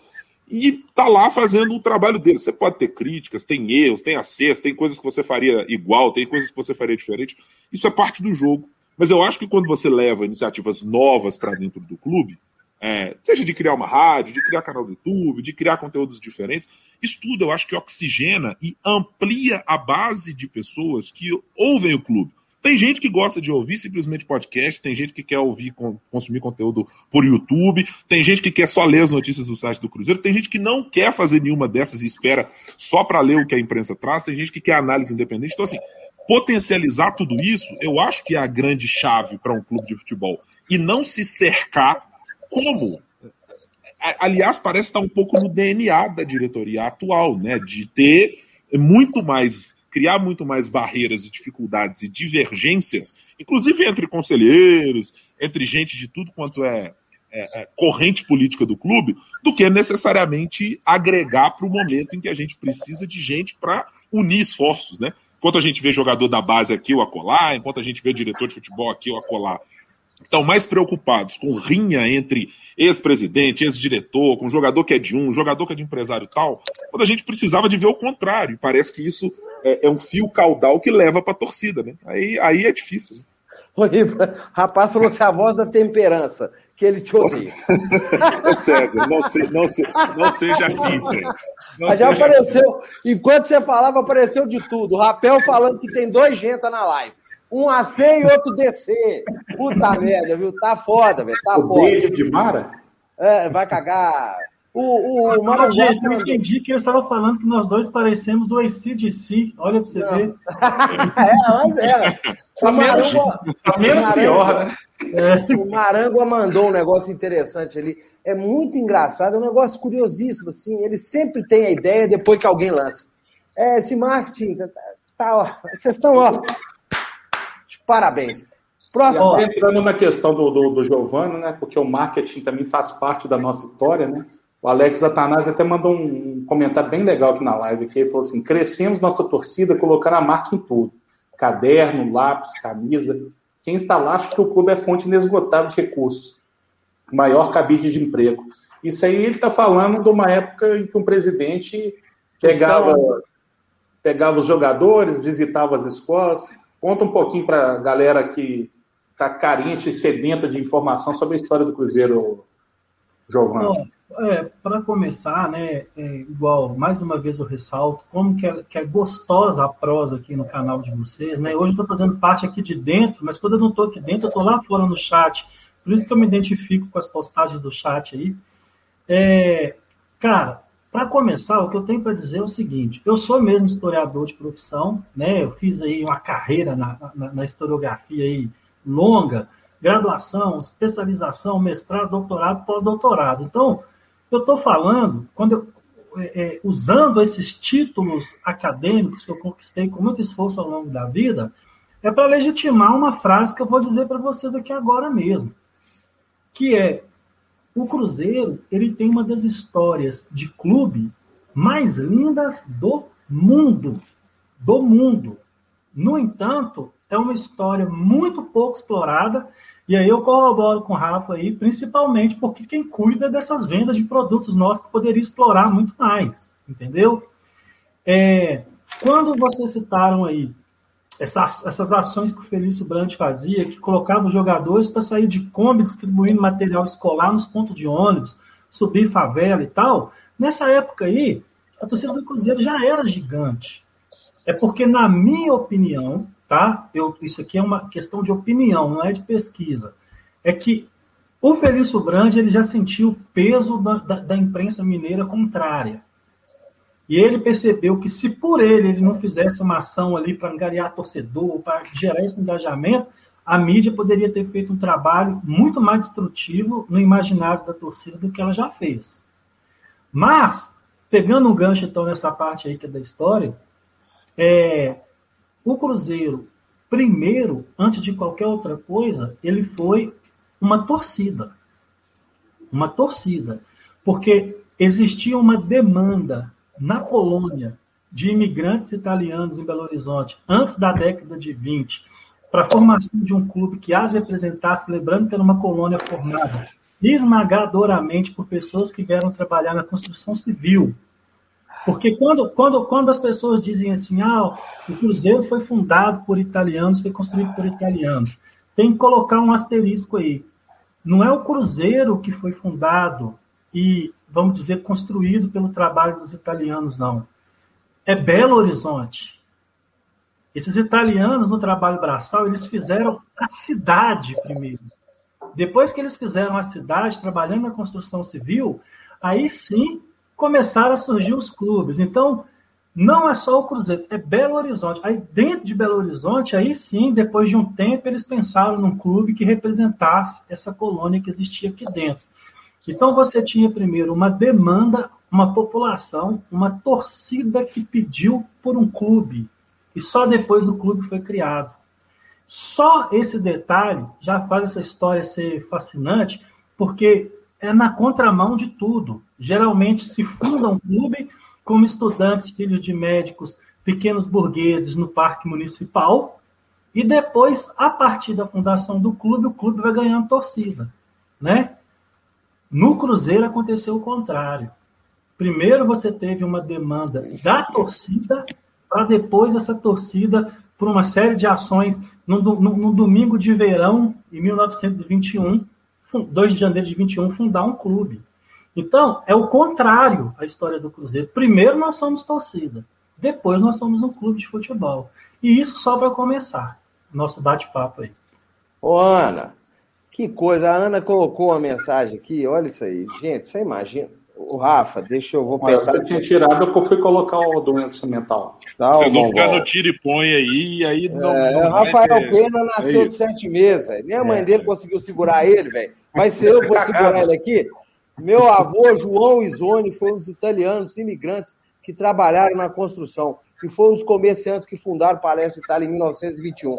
e tá lá fazendo o trabalho dele. Você pode ter críticas, tem erros, tem acertos, tem coisas que você faria igual, tem coisas que você faria diferente. Isso é parte do jogo. Mas eu acho que quando você leva iniciativas novas para dentro do clube, é, seja de criar uma rádio, de criar canal do YouTube, de criar conteúdos diferentes, isso tudo eu acho que oxigena e amplia a base de pessoas que ouvem o clube. Tem gente que gosta de ouvir simplesmente podcast, tem gente que quer ouvir, consumir conteúdo por YouTube, tem gente que quer só ler as notícias do site do Cruzeiro, tem gente que não quer fazer nenhuma dessas e espera só para ler o que a imprensa traz, tem gente que quer análise independente. Então, assim, potencializar tudo isso, eu acho que é a grande chave para um clube de futebol. E não se cercar como. Aliás, parece estar um pouco no DNA da diretoria atual, né? De ter muito mais, criar muito mais barreiras e dificuldades e divergências, inclusive entre conselheiros, entre gente de tudo quanto é, é, é corrente política do clube, do que necessariamente agregar para o momento em que a gente precisa de gente para unir esforços, né? Enquanto a gente vê jogador da base aqui ou acolá, enquanto a gente vê diretor de futebol aqui ou acolá, estão mais preocupados com rinha entre ex-presidente, ex-diretor, com jogador que é de um, jogador que é de empresário e tal, quando a gente precisava de ver o contrário. Parece que isso é, é um fio caudal que leva para a torcida, né? Aí, aí é difícil. Né? Rapaz falou que é a voz da temperança, que ele te odeia. Ô César, não, se, não, se, não seja assim, César. Não já apareceu, assim. enquanto você falava, apareceu de tudo. O Rapel falando que tem dois genta na live. Um AC e outro DC. Puta merda, viu? Tá foda, velho. Tá o foda. Beijo de Mara? É, vai cagar. O, o Mara gente, eu entendi que eles estavam falando que nós dois parecemos o ACDC. Olha pra você Não. ver. é, mas é. O Marango, Tá menos Marango- pior, né? É, o Marango mandou um negócio interessante ali. É muito engraçado, é um negócio curiosíssimo, assim. Ele sempre tem a ideia depois que alguém lança. É, esse marketing, tá, tá, ó. Vocês estão, ó. Parabéns. Próximo. Ó, Entrando na questão do, do, do Giovanni, né? Porque o marketing também faz parte da nossa história, né? O Alex Atanásio até mandou um comentário bem legal aqui na live, que ele falou assim, crescemos nossa torcida colocando a marca em tudo. Caderno, lápis, camisa. Quem está lá acha que o clube é fonte inesgotável de recursos. Maior cabide de emprego. Isso aí ele está falando de uma época em que um presidente pegava, pegava os jogadores, visitava as escolas. Conta um pouquinho para a galera que está carente e sedenta de informação sobre a história do Cruzeiro, Giovanni. É, para começar, né, é, igual, mais uma vez eu ressalto, como que é, que é, gostosa a prosa aqui no canal de vocês, né? Hoje eu estou fazendo parte aqui de dentro, mas quando eu não estou aqui dentro, eu estou lá fora no chat. Por isso que eu me identifico com as postagens do chat aí. É, cara, para começar, o que eu tenho para dizer é o seguinte: eu sou mesmo historiador de profissão, né? Eu fiz aí uma carreira na, na, na historiografia aí longa, graduação, especialização, mestrado, doutorado, pós-doutorado. Então, eu estou falando, quando eu, é, é, usando esses títulos acadêmicos que eu conquistei com muito esforço ao longo da vida, é para legitimar uma frase que eu vou dizer para vocês aqui agora mesmo, que é o Cruzeiro ele tem uma das histórias de clube mais lindas do mundo, do mundo. No entanto, é uma história muito pouco explorada e aí eu corroboro com o Rafa aí, principalmente porque quem cuida dessas vendas de produtos nossos que poderia explorar muito mais, entendeu? É, quando vocês citaram aí essas, essas ações que o Felício Brandt fazia, que colocava os jogadores para sair de Kombi distribuindo material escolar nos pontos de ônibus, subir favela e tal, nessa época aí, a torcida do Cruzeiro já era gigante. É porque, na minha opinião, tá? Eu, isso aqui é uma questão de opinião, não é de pesquisa. É que o Felício Brandi ele já sentiu o peso da, da, da, imprensa mineira contrária. E ele percebeu que se por ele ele não fizesse uma ação ali para angariar torcedor, para gerar esse engajamento, a mídia poderia ter feito um trabalho muito mais destrutivo no imaginário da torcida do que ela já fez. Mas, pegando um gancho então nessa parte aí que é da história, é, o Cruzeiro, primeiro, antes de qualquer outra coisa, ele foi uma torcida. Uma torcida. Porque existia uma demanda na colônia de imigrantes italianos em Belo Horizonte, antes da década de 20, para a formação de um clube que as representasse, lembrando que era uma colônia formada esmagadoramente por pessoas que vieram trabalhar na construção civil, porque quando, quando, quando as pessoas dizem assim, ah, o Cruzeiro foi fundado por italianos, foi construído por italianos, tem que colocar um asterisco aí. Não é o Cruzeiro que foi fundado e, vamos dizer, construído pelo trabalho dos italianos, não. É Belo Horizonte. Esses italianos, no trabalho braçal, eles fizeram a cidade primeiro. Depois que eles fizeram a cidade, trabalhando na construção civil, aí sim começaram a surgir os clubes. Então, não é só o Cruzeiro, é Belo Horizonte. Aí, dentro de Belo Horizonte, aí sim, depois de um tempo, eles pensaram num clube que representasse essa colônia que existia aqui dentro. Então, você tinha primeiro uma demanda, uma população, uma torcida que pediu por um clube. E só depois o clube foi criado. Só esse detalhe já faz essa história ser fascinante, porque é na contramão de tudo. Geralmente se funda um clube como estudantes, filhos de médicos, pequenos burgueses no parque municipal, e depois, a partir da fundação do clube, o clube vai ganhando torcida, né? No Cruzeiro aconteceu o contrário. Primeiro você teve uma demanda da torcida, para depois essa torcida, por uma série de ações, no, no, no domingo de verão, em 1921, 2 de janeiro de 21, fundar um clube. Então, é o contrário a história do Cruzeiro. Primeiro nós somos torcida, depois nós somos um clube de futebol. E isso só para começar. Nosso bate-papo aí. Ô, Ana, que coisa. A Ana colocou uma mensagem aqui, olha isso aí. Gente, você imagina. O Rafa, deixa eu vou pegar. Você tinha tirado que eu fui colocar o doença mental. Tá, Vocês vão ficar no tiro e põe aí, e aí não. É, não Rafael ter... Pena nasceu é de sete meses, velho. Nem a mãe é. dele conseguiu segurar ele, velho. Mas se eu vou segurar ele aqui, meu avô, João Isoni, foi um dos italianos imigrantes que trabalharam na construção, que foi um dos comerciantes que fundaram Palestra Itália em 1921.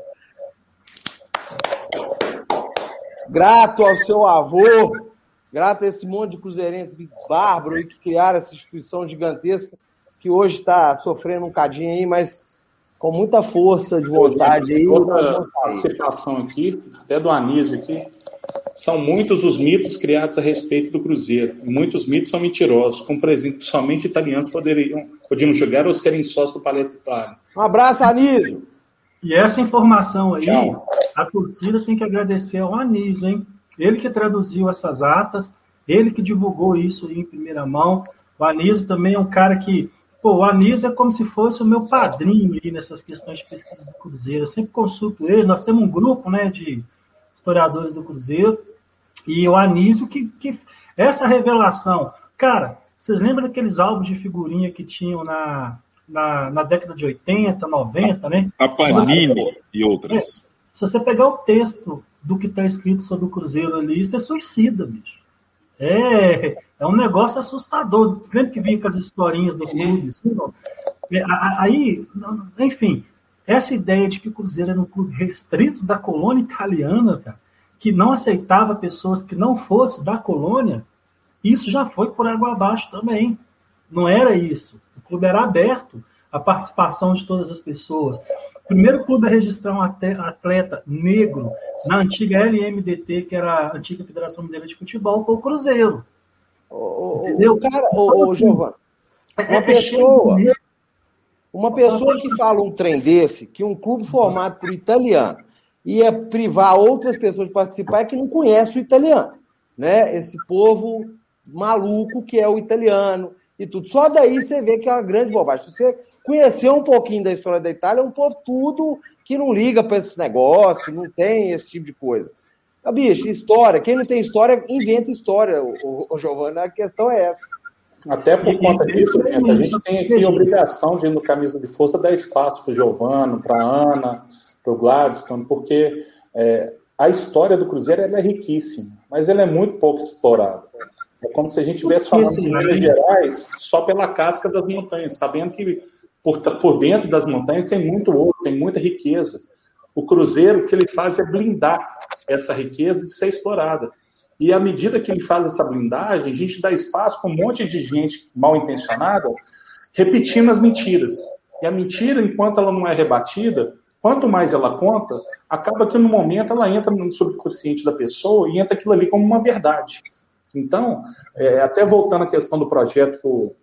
Grato ao seu avô, grato a esse monte de cruzeirenses bárbaro que criaram essa instituição gigantesca que hoje está sofrendo um cadinho aí, mas com muita força de vontade aí. Outra participação aqui, até do Anísio aqui, são muitos os mitos criados a respeito do Cruzeiro. Muitos mitos são mentirosos, como por exemplo, somente italianos poderiam, podiam jogar ou serem sócios do Palestra Itália. Um abraço, Anísio! E essa informação aí, Tchau. a torcida tem que agradecer ao Anísio, hein? Ele que traduziu essas atas, ele que divulgou isso em primeira mão. O Anísio também é um cara que. Pô, o Anísio é como se fosse o meu padrinho aí nessas questões de pesquisa do Cruzeiro. Eu sempre consulto ele. Nós temos um grupo né, de historiadores do Cruzeiro. E o Anísio, que, que essa revelação. Cara, vocês lembram daqueles álbuns de figurinha que tinham na, na, na década de 80, 90, né? A Panini e outras. É, se você pegar o texto do que está escrito sobre o Cruzeiro ali, você suicida, bicho. É, é um negócio assustador. Lembra que vinha com as historinhas dos clubes? Assim, é, aí, enfim, essa ideia de que o Cruzeiro era um clube restrito da colônia italiana, cara, que não aceitava pessoas que não fossem da colônia, isso já foi por água abaixo também. Não era isso. O clube era aberto à participação de todas as pessoas. O primeiro clube a registrar um atleta negro na antiga LMDT, que era a antiga Federação Mineira de Futebol, foi o Cruzeiro. O, Entendeu? O cara, o, o então, Giovanni, é, uma é pessoa, uma pessoa que fala um trem desse, que um clube formado por italiano ia privar outras pessoas de participar, é que não conhece o italiano, né? Esse povo maluco que é o italiano e tudo. Só daí você vê que é uma grande bobagem. Se você conhecer um pouquinho da história da Itália, é um povo tudo que não liga para esses negócios, não tem esse tipo de coisa. Ah, bicho, história. Quem não tem história, inventa história, o, o, Giovanna. A questão é essa. Até por conta disso, gente, a gente tem aqui a obrigação de, no Camisa de Força, dar espaço para o Giovano, para a Ana, para o Gladstone, porque é, a história do Cruzeiro é riquíssima, mas ela é muito pouco explorada. É como se a gente estivesse falando de Minas Gerais só pela casca das montanhas, sabendo que por, por dentro das montanhas tem muito ouro, tem muita riqueza. O Cruzeiro, o que ele faz é blindar essa riqueza de ser explorada. E à medida que ele faz essa blindagem, a gente dá espaço para um monte de gente mal intencionada repetindo as mentiras. E a mentira, enquanto ela não é rebatida, quanto mais ela conta, acaba que no momento ela entra no subconsciente da pessoa e entra aquilo ali como uma verdade. Então, é, até voltando à questão do projeto que o,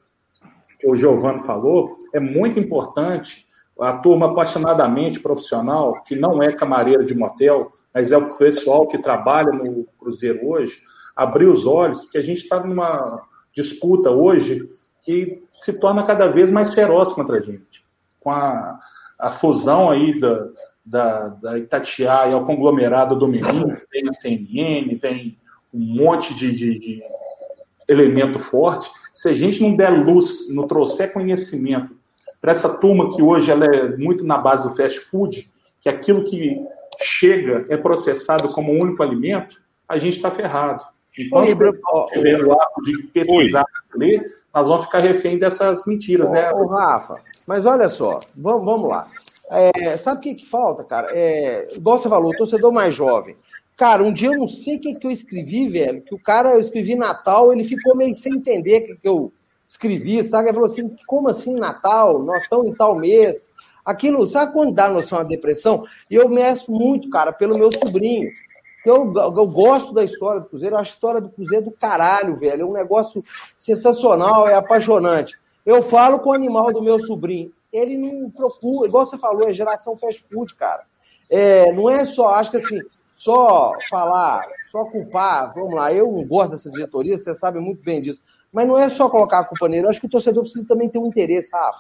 que o Giovanni falou, é muito importante a turma apaixonadamente profissional, que não é camareira de motel, mas é o pessoal que trabalha no Cruzeiro hoje, abrir os olhos, que a gente está numa disputa hoje que se torna cada vez mais feroz contra a gente. Com a, a fusão aí da, da, da Itatiaia ao conglomerado do Menino, tem a CNN, tem um monte de, de, de elemento forte. Se a gente não der luz, não trouxer conhecimento para essa turma que hoje ela é muito na base do fast food, que aquilo que chega é processado como um único alimento, a gente está ferrado. Enquanto tiver o hábito de pesquisar ler, nós vamos ficar refém dessas mentiras, né? Ô, Rafa, mas olha só, vamos, vamos lá. É, sabe o que, que falta, cara? É, igual você falou, o torcedor mais jovem. Cara, um dia eu não sei o que, que eu escrevi, velho, que o cara, eu escrevi Natal, ele ficou meio sem entender o que, que eu escrevi, sabe? Ele falou assim, como assim Natal? Nós estamos em tal mês. Aquilo, sabe quando dá noção da depressão? E eu meço muito, cara, pelo meu sobrinho. Eu, eu gosto da história do Cruzeiro, eu acho a história do Cruzeiro do caralho, velho. É um negócio sensacional, é apaixonante. Eu falo com o animal do meu sobrinho. Ele não procura, igual você falou, é geração fast food, cara. É, não é só, acho que assim, só falar, só culpar, vamos lá, eu não gosto dessa diretoria, você sabe muito bem disso. Mas não é só colocar a culpa nele, eu acho que o torcedor precisa também ter um interesse, Rafa.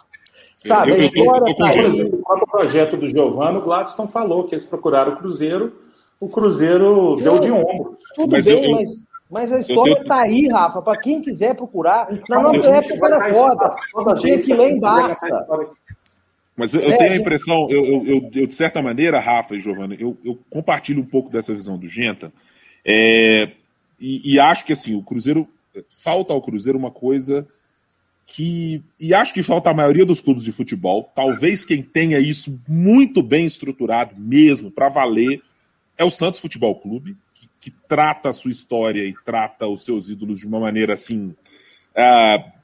Sabe, a história está aí. Quanto ao projeto do Giovanni, o Gladstone falou que eles procuraram o Cruzeiro, o Cruzeiro deu de ombro. Tudo mas bem, eu, mas, mas a história está aí, Rafa, para quem quiser procurar. Na nossa época era foda, tinha que ler em Barça. Mas eu, é, tenho a impressão, eu, eu, eu, de certa maneira, Rafa e Giovanni, eu, eu compartilho um pouco dessa visão do Genta, é, e, e acho que assim, o Cruzeiro, falta ao Cruzeiro uma coisa que. E acho que falta a maioria dos clubes de futebol. Talvez quem tenha isso muito bem estruturado mesmo, para valer, é o Santos Futebol Clube, que, que, trata a sua história e trata os seus ídolos de uma maneira assim. Uh,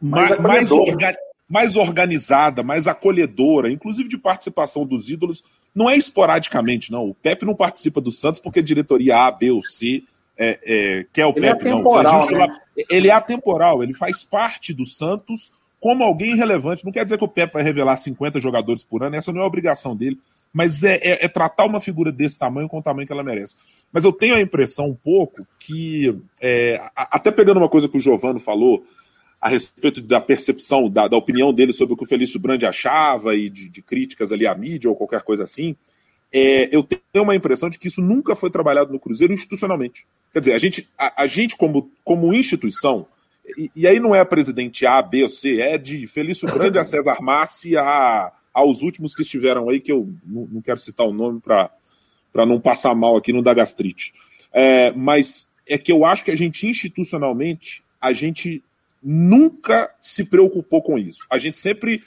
mais, mais, orga, mais organizada, mais acolhedora, inclusive de participação dos ídolos, não é esporadicamente, não. O Pepe não participa do Santos porque a diretoria A, B ou C é, é, quer o ele é Pepe, é não. Né? Ele é atemporal, ele faz parte do Santos como alguém relevante. Não quer dizer que o Pepe vai revelar 50 jogadores por ano, essa não é a obrigação dele, mas é, é, é, tratar uma figura desse tamanho com o tamanho que ela merece. Mas eu tenho a impressão um pouco que, é, até pegando uma coisa que o Giovano falou, a respeito da percepção, da, da, opinião dele sobre o que o Felício Brandi achava e de, de críticas ali à mídia ou qualquer coisa assim, é, eu tenho uma impressão de que isso nunca foi trabalhado no Cruzeiro institucionalmente. Quer dizer, a gente, a, a gente como, como instituição, e, e, aí não é a presidente A, B ou C, é de Felício Brandi a César Massi a, aos últimos que estiveram aí, que eu não, não quero citar o nome para não passar mal aqui, não dar gastrite. É, mas é que eu acho que a gente institucionalmente, a gente nunca se preocupou com isso. A gente sempre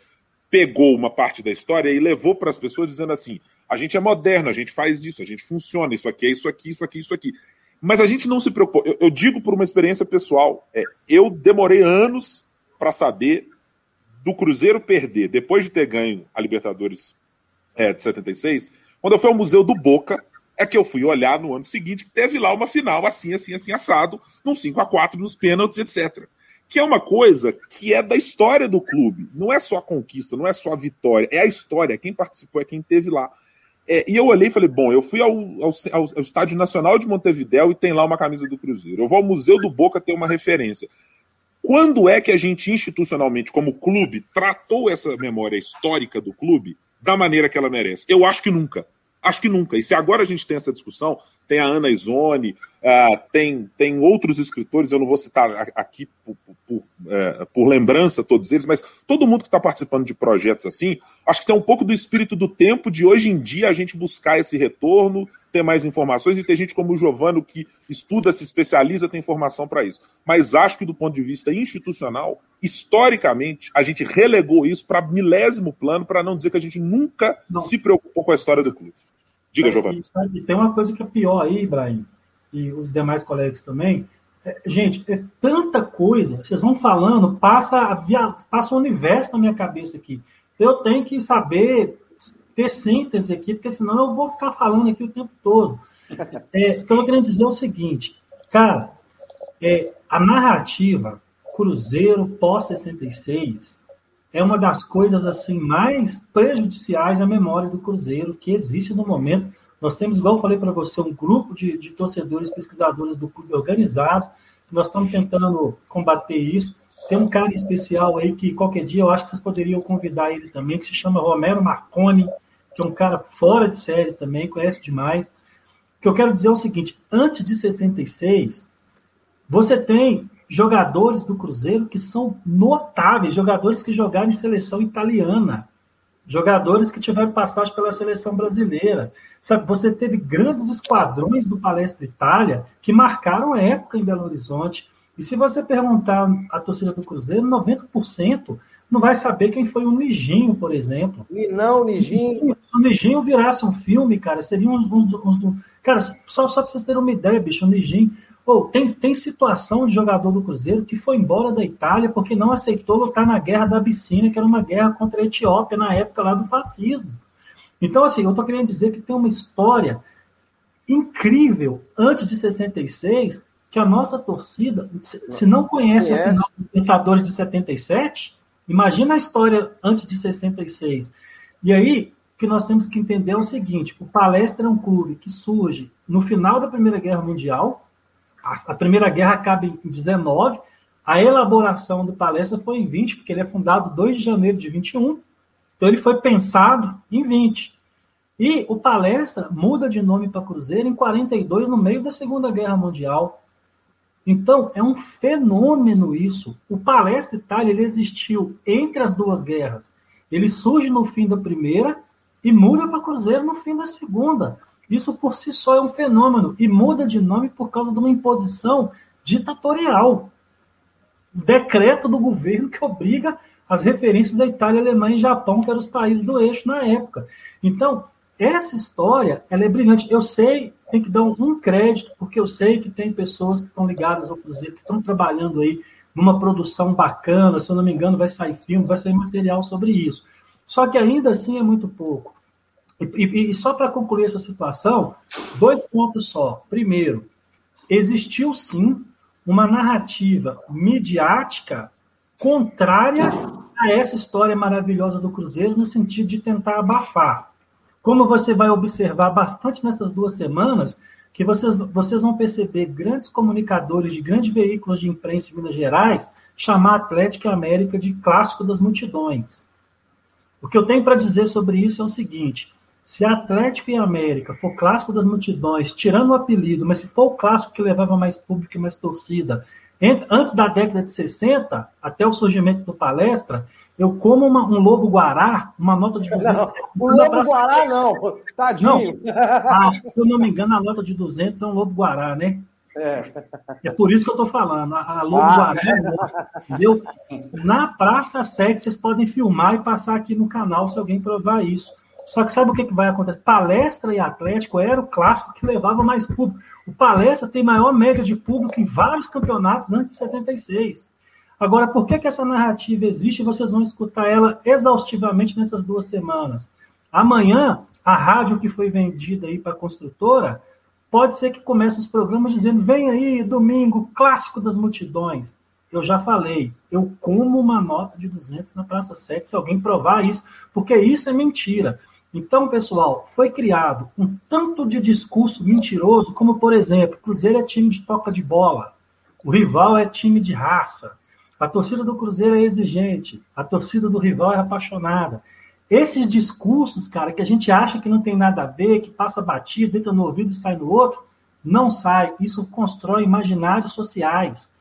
pegou uma parte da história e levou para as pessoas dizendo assim: a gente é moderno, a gente faz isso, a gente funciona, isso aqui é isso aqui, isso aqui, isso aqui. Mas a gente não se preocupou. Eu, eu digo por uma experiência pessoal. É, eu demorei anos para saber do Cruzeiro perder, depois de ter ganho a Libertadores é, de 76, quando eu fui ao Museu do Boca, é que eu fui olhar no ano seguinte que teve lá uma final assim, assim, assim, assado, num 5 a 4 nos pênaltis, etc que é uma coisa que é da história do clube. Não é só a conquista, não é só a vitória, é a história. Quem participou é quem teve lá. É, e eu olhei e falei: bom, eu fui ao, ao, ao, Estádio Nacional de Montevidéu e tem lá uma camisa do Cruzeiro. Eu vou ao Museu do Boca ter uma referência. Quando é que a gente, institucionalmente, como clube, tratou essa memória histórica do clube da maneira que ela merece? Eu acho que nunca. Acho que nunca. E se agora a gente tem essa discussão, tem a Ana Izone, Uh, tem, tem outros escritores, eu não vou citar aqui por, por, uh, por lembrança todos eles, mas todo mundo que está participando de projetos assim, acho que tem um pouco do espírito do tempo de hoje em dia a gente buscar esse retorno, ter mais informações e ter gente como o Giovano que estuda, se especializa, tem informação para isso. Mas acho que do ponto de vista institucional, historicamente, a gente relegou isso para milésimo plano, para não dizer que a gente nunca não. se preocupou com a história do clube. Diga, Giovano. Tem uma coisa que é pior aí, Ibrahim e os demais colegas também. É, gente, é tanta coisa. Vocês vão falando, passa, via, passa o universo na minha cabeça aqui. Eu tenho que saber ter síntese aqui, porque senão eu vou ficar falando aqui o tempo todo. É, o que eu querendo dizer é o seguinte, cara, é, a narrativa Cruzeiro pós-66 é uma das coisas assim mais prejudiciais à memória do Cruzeiro que existe no momento nós temos, igual eu falei para você, um grupo de, de torcedores, pesquisadores do clube organizados, nós estamos tentando combater isso. Tem um cara especial aí que qualquer dia eu acho que vocês poderiam convidar ele também, que se chama Romero Marconi, que é um cara fora de série também, conhece demais. O que eu quero dizer é o seguinte: antes de 66, você tem jogadores do Cruzeiro que são notáveis, jogadores que jogaram em seleção italiana, jogadores que tiveram passagem pela seleção brasileira. Sabe, você teve grandes esquadrões do Palestra Itália que marcaram a época em Belo Horizonte. E se você perguntar à torcida do Cruzeiro, 90% não vai saber quem foi o Nijinho, por exemplo. E não, o Nijinho. Se o Nijinho virasse um filme, cara, seriam uns. uns, uns cara, só, só para vocês terem uma ideia, bicho, o Nijinho. Oh, tem, tem situação de jogador do Cruzeiro que foi embora da Itália porque não aceitou lutar na guerra da Abissínia, que era uma guerra contra a Etiópia na época lá do fascismo. Então, assim, eu estou querendo dizer que tem uma história incrível antes de 66 que a nossa torcida, se não conhece, conhece. a final dos Libertadores de 77, imagina a história antes de 66. E aí, o que nós temos que entender é o seguinte: o Palestra é um clube que surge no final da Primeira Guerra Mundial, a, Primeira Guerra acaba em 19. A elaboração do palestra foi em 20, porque ele é fundado 2 de janeiro de 21. Então ele foi pensado em 20. E o palestra muda de nome para Cruzeiro em 42, no meio da Segunda Guerra Mundial. Então, é um fenômeno isso. O Palestra Itália ele existiu entre as duas guerras. Ele surge no fim da primeira e muda para Cruzeiro no fim da segunda. Isso por si só é um fenômeno e muda de nome por causa de uma imposição ditatorial. Decreto do governo que obriga as referências da Itália, Alemanha e Japão, que eram os países do eixo na época. Então, essa história, ela é brilhante. Eu sei, tem que dar um crédito, porque eu sei que tem pessoas que estão ligadas ao Cruzeiro, que estão trabalhando aí numa produção bacana, se eu não me engano, vai sair filme, vai sair material sobre isso. Só que ainda assim é muito pouco. E, e, e só para concluir essa situação, dois pontos só. Primeiro, existiu sim uma narrativa midiática contrária a essa história maravilhosa do Cruzeiro, no sentido de tentar abafar. Como você vai observar bastante nessas duas semanas, que vocês, vocês vão perceber grandes comunicadores de grandes veículos de imprensa em Minas Gerais chamar Atlético América de clássico das multidões. O que eu tenho para dizer sobre isso é o seguinte: se Atlético e América for clássico das multidões, tirando o apelido, mas se for o clássico que levava mais público e mais torcida, antes da década de 60, até o surgimento do palestra, eu como uma, um lobo guará, uma nota de 200 não, O lobo guará não, tadinho. Não. Ah, se eu não me engano, a nota de 200 é um lobo guará, né? É. é por isso que eu estou falando. A, a lobo ah, guará, é. entendeu? Na Praça 7, vocês podem filmar e passar aqui no canal se alguém provar isso. Só que sabe o que, que vai acontecer? Palestra e Atlético era o clássico que levava mais público. O Palestra tem maior média de público em vários campeonatos antes de 66. Agora, por que, que essa narrativa existe? Vocês vão escutar ela exaustivamente nessas duas semanas. Amanhã, a rádio que foi vendida aí para a construtora, pode ser que comece os programas dizendo: vem aí, domingo, clássico das multidões. Eu já falei, eu como uma nota de 200 na Praça 7 se alguém provar isso, porque isso é mentira. Então, pessoal, foi criado um tanto de discurso mentiroso, como, por exemplo, Cruzeiro é time de toca de bola, o rival é time de raça, a torcida do Cruzeiro é exigente, a torcida do rival é apaixonada. Esses discursos, cara, que a gente acha que não tem nada a ver, que passa batido, entra no ouvido e sai no outro, não sai. Isso constrói imaginários sociais.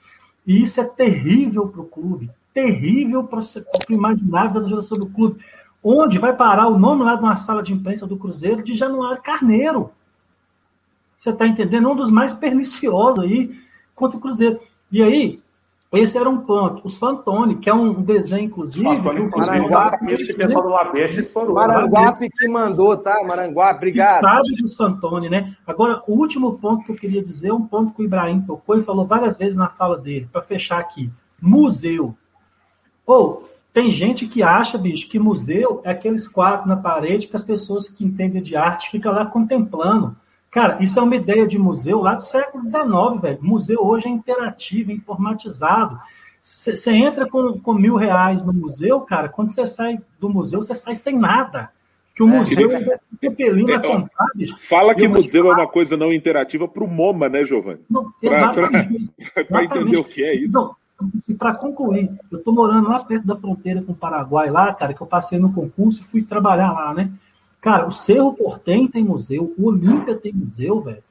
E isso é terrível para o clube, terrível para o imaginário da geração do clube. Onde vai parar o nome lá de uma sala de imprensa do Cruzeiro de Januário Carneiro? Você está entendendo? Um dos mais perniciosos aí contra o Cruzeiro. E aí, esse era um ponto. Os Fantoni, que é um desenho, inclusive. Maranguape, esse pessoal do explorou. Maranguape que mandou, tá? Maranguape, obrigado. Sabe dos Fantoni, né? Agora, o último ponto que eu queria dizer é um ponto que o Ibrahim tocou e falou várias vezes na fala dele, para fechar aqui. Museu. Ou, tem gente que acha, bicho, que museu é aqueles quadros na parede que as pessoas que entendem de arte ficam lá contemplando. Cara, isso é uma ideia de museu lá do século XIX, velho. museu hoje é interativo, é informatizado. Você entra com, com mil reais no museu, cara, quando você sai do museu, você sai sem nada. Que o é, museu é pepelinho é, comprar, bicho. Fala que museu é uma coisa não interativa para o MoMA, né, Giovanni? Para entender o que é isso. Não, e para concluir, eu estou morando lá perto da fronteira com o Paraguai, lá, cara, que eu passei no concurso e fui trabalhar lá, né? Cara, o Cerro Portem tem museu, o Olímpia tem museu, velho.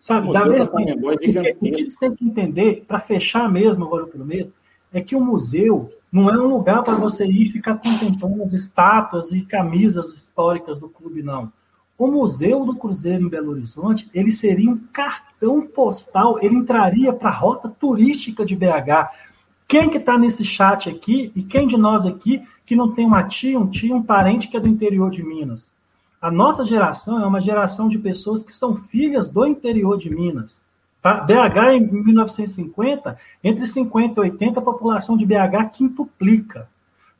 Sabe, da mesma o, que, o que eles têm que entender, para fechar mesmo, agora eu prometo, é que o museu não é um lugar para você ir ficar contemplando as estátuas e camisas históricas do clube, não. O Museu do Cruzeiro em Belo Horizonte, ele seria um cartão postal, ele entraria para a rota turística de BH. Quem que está nesse chat aqui, e quem de nós aqui, que não tem uma tia, um tio, um parente que é do interior de Minas? A nossa geração é uma geração de pessoas que são filhas do interior de Minas. Tá? BH, em 1950, entre 50 e 80, a população de BH quintuplica,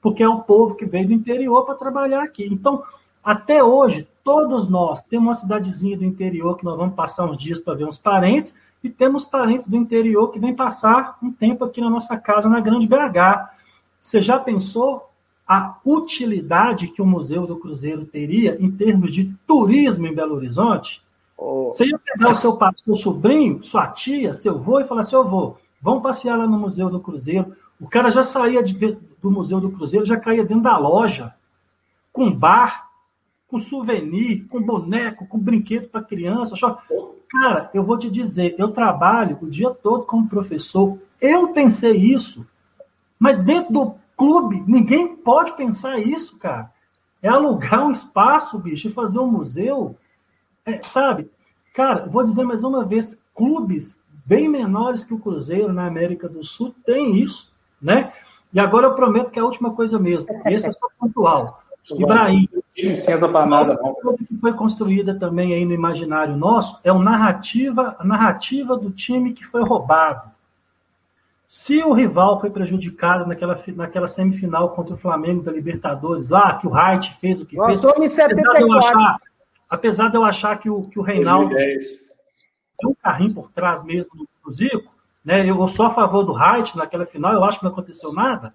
porque é o povo que veio do interior para trabalhar aqui. Então, até hoje, todos nós temos uma cidadezinha do interior que nós vamos passar uns dias para ver uns parentes, e temos parentes do interior que vêm passar um tempo aqui na nossa casa, na Grande BH. Você já pensou a utilidade que o Museu do Cruzeiro teria em termos de turismo em Belo Horizonte, oh. você ia pegar o seu, seu sobrinho, sua tia, seu avô e falar assim, ô vô, vamos passear lá no Museu do Cruzeiro. O cara já saía de, do Museu do Cruzeiro, já caía dentro da loja, com bar, com souvenir, com boneco, com brinquedo para criança. Cara, eu vou te dizer, eu trabalho o dia todo como professor. Eu pensei isso, mas dentro do clube. Ninguém pode pensar isso, cara. É alugar um espaço, bicho, e fazer um museu. É, sabe? Cara, vou dizer mais uma vez: clubes bem menores que o Cruzeiro na América do Sul têm isso, né? E agora eu prometo que é a última coisa mesmo. Esse é só pontual. Ibrahim, licença para nada, não. Que foi construída também aí no imaginário nosso é o narrativa, a narrativa do time que foi roubado. Se o rival foi prejudicado naquela, naquela semifinal contra o Flamengo da Libertadores, lá que o Wright fez o que Nós fez. em 74. Apesar de eu achar, apesar de eu achar que, o, que o Reinaldo 2010. tem um carrinho por trás mesmo do, do Zico, né? Eu sou a favor do Wright naquela final, eu acho que não aconteceu nada.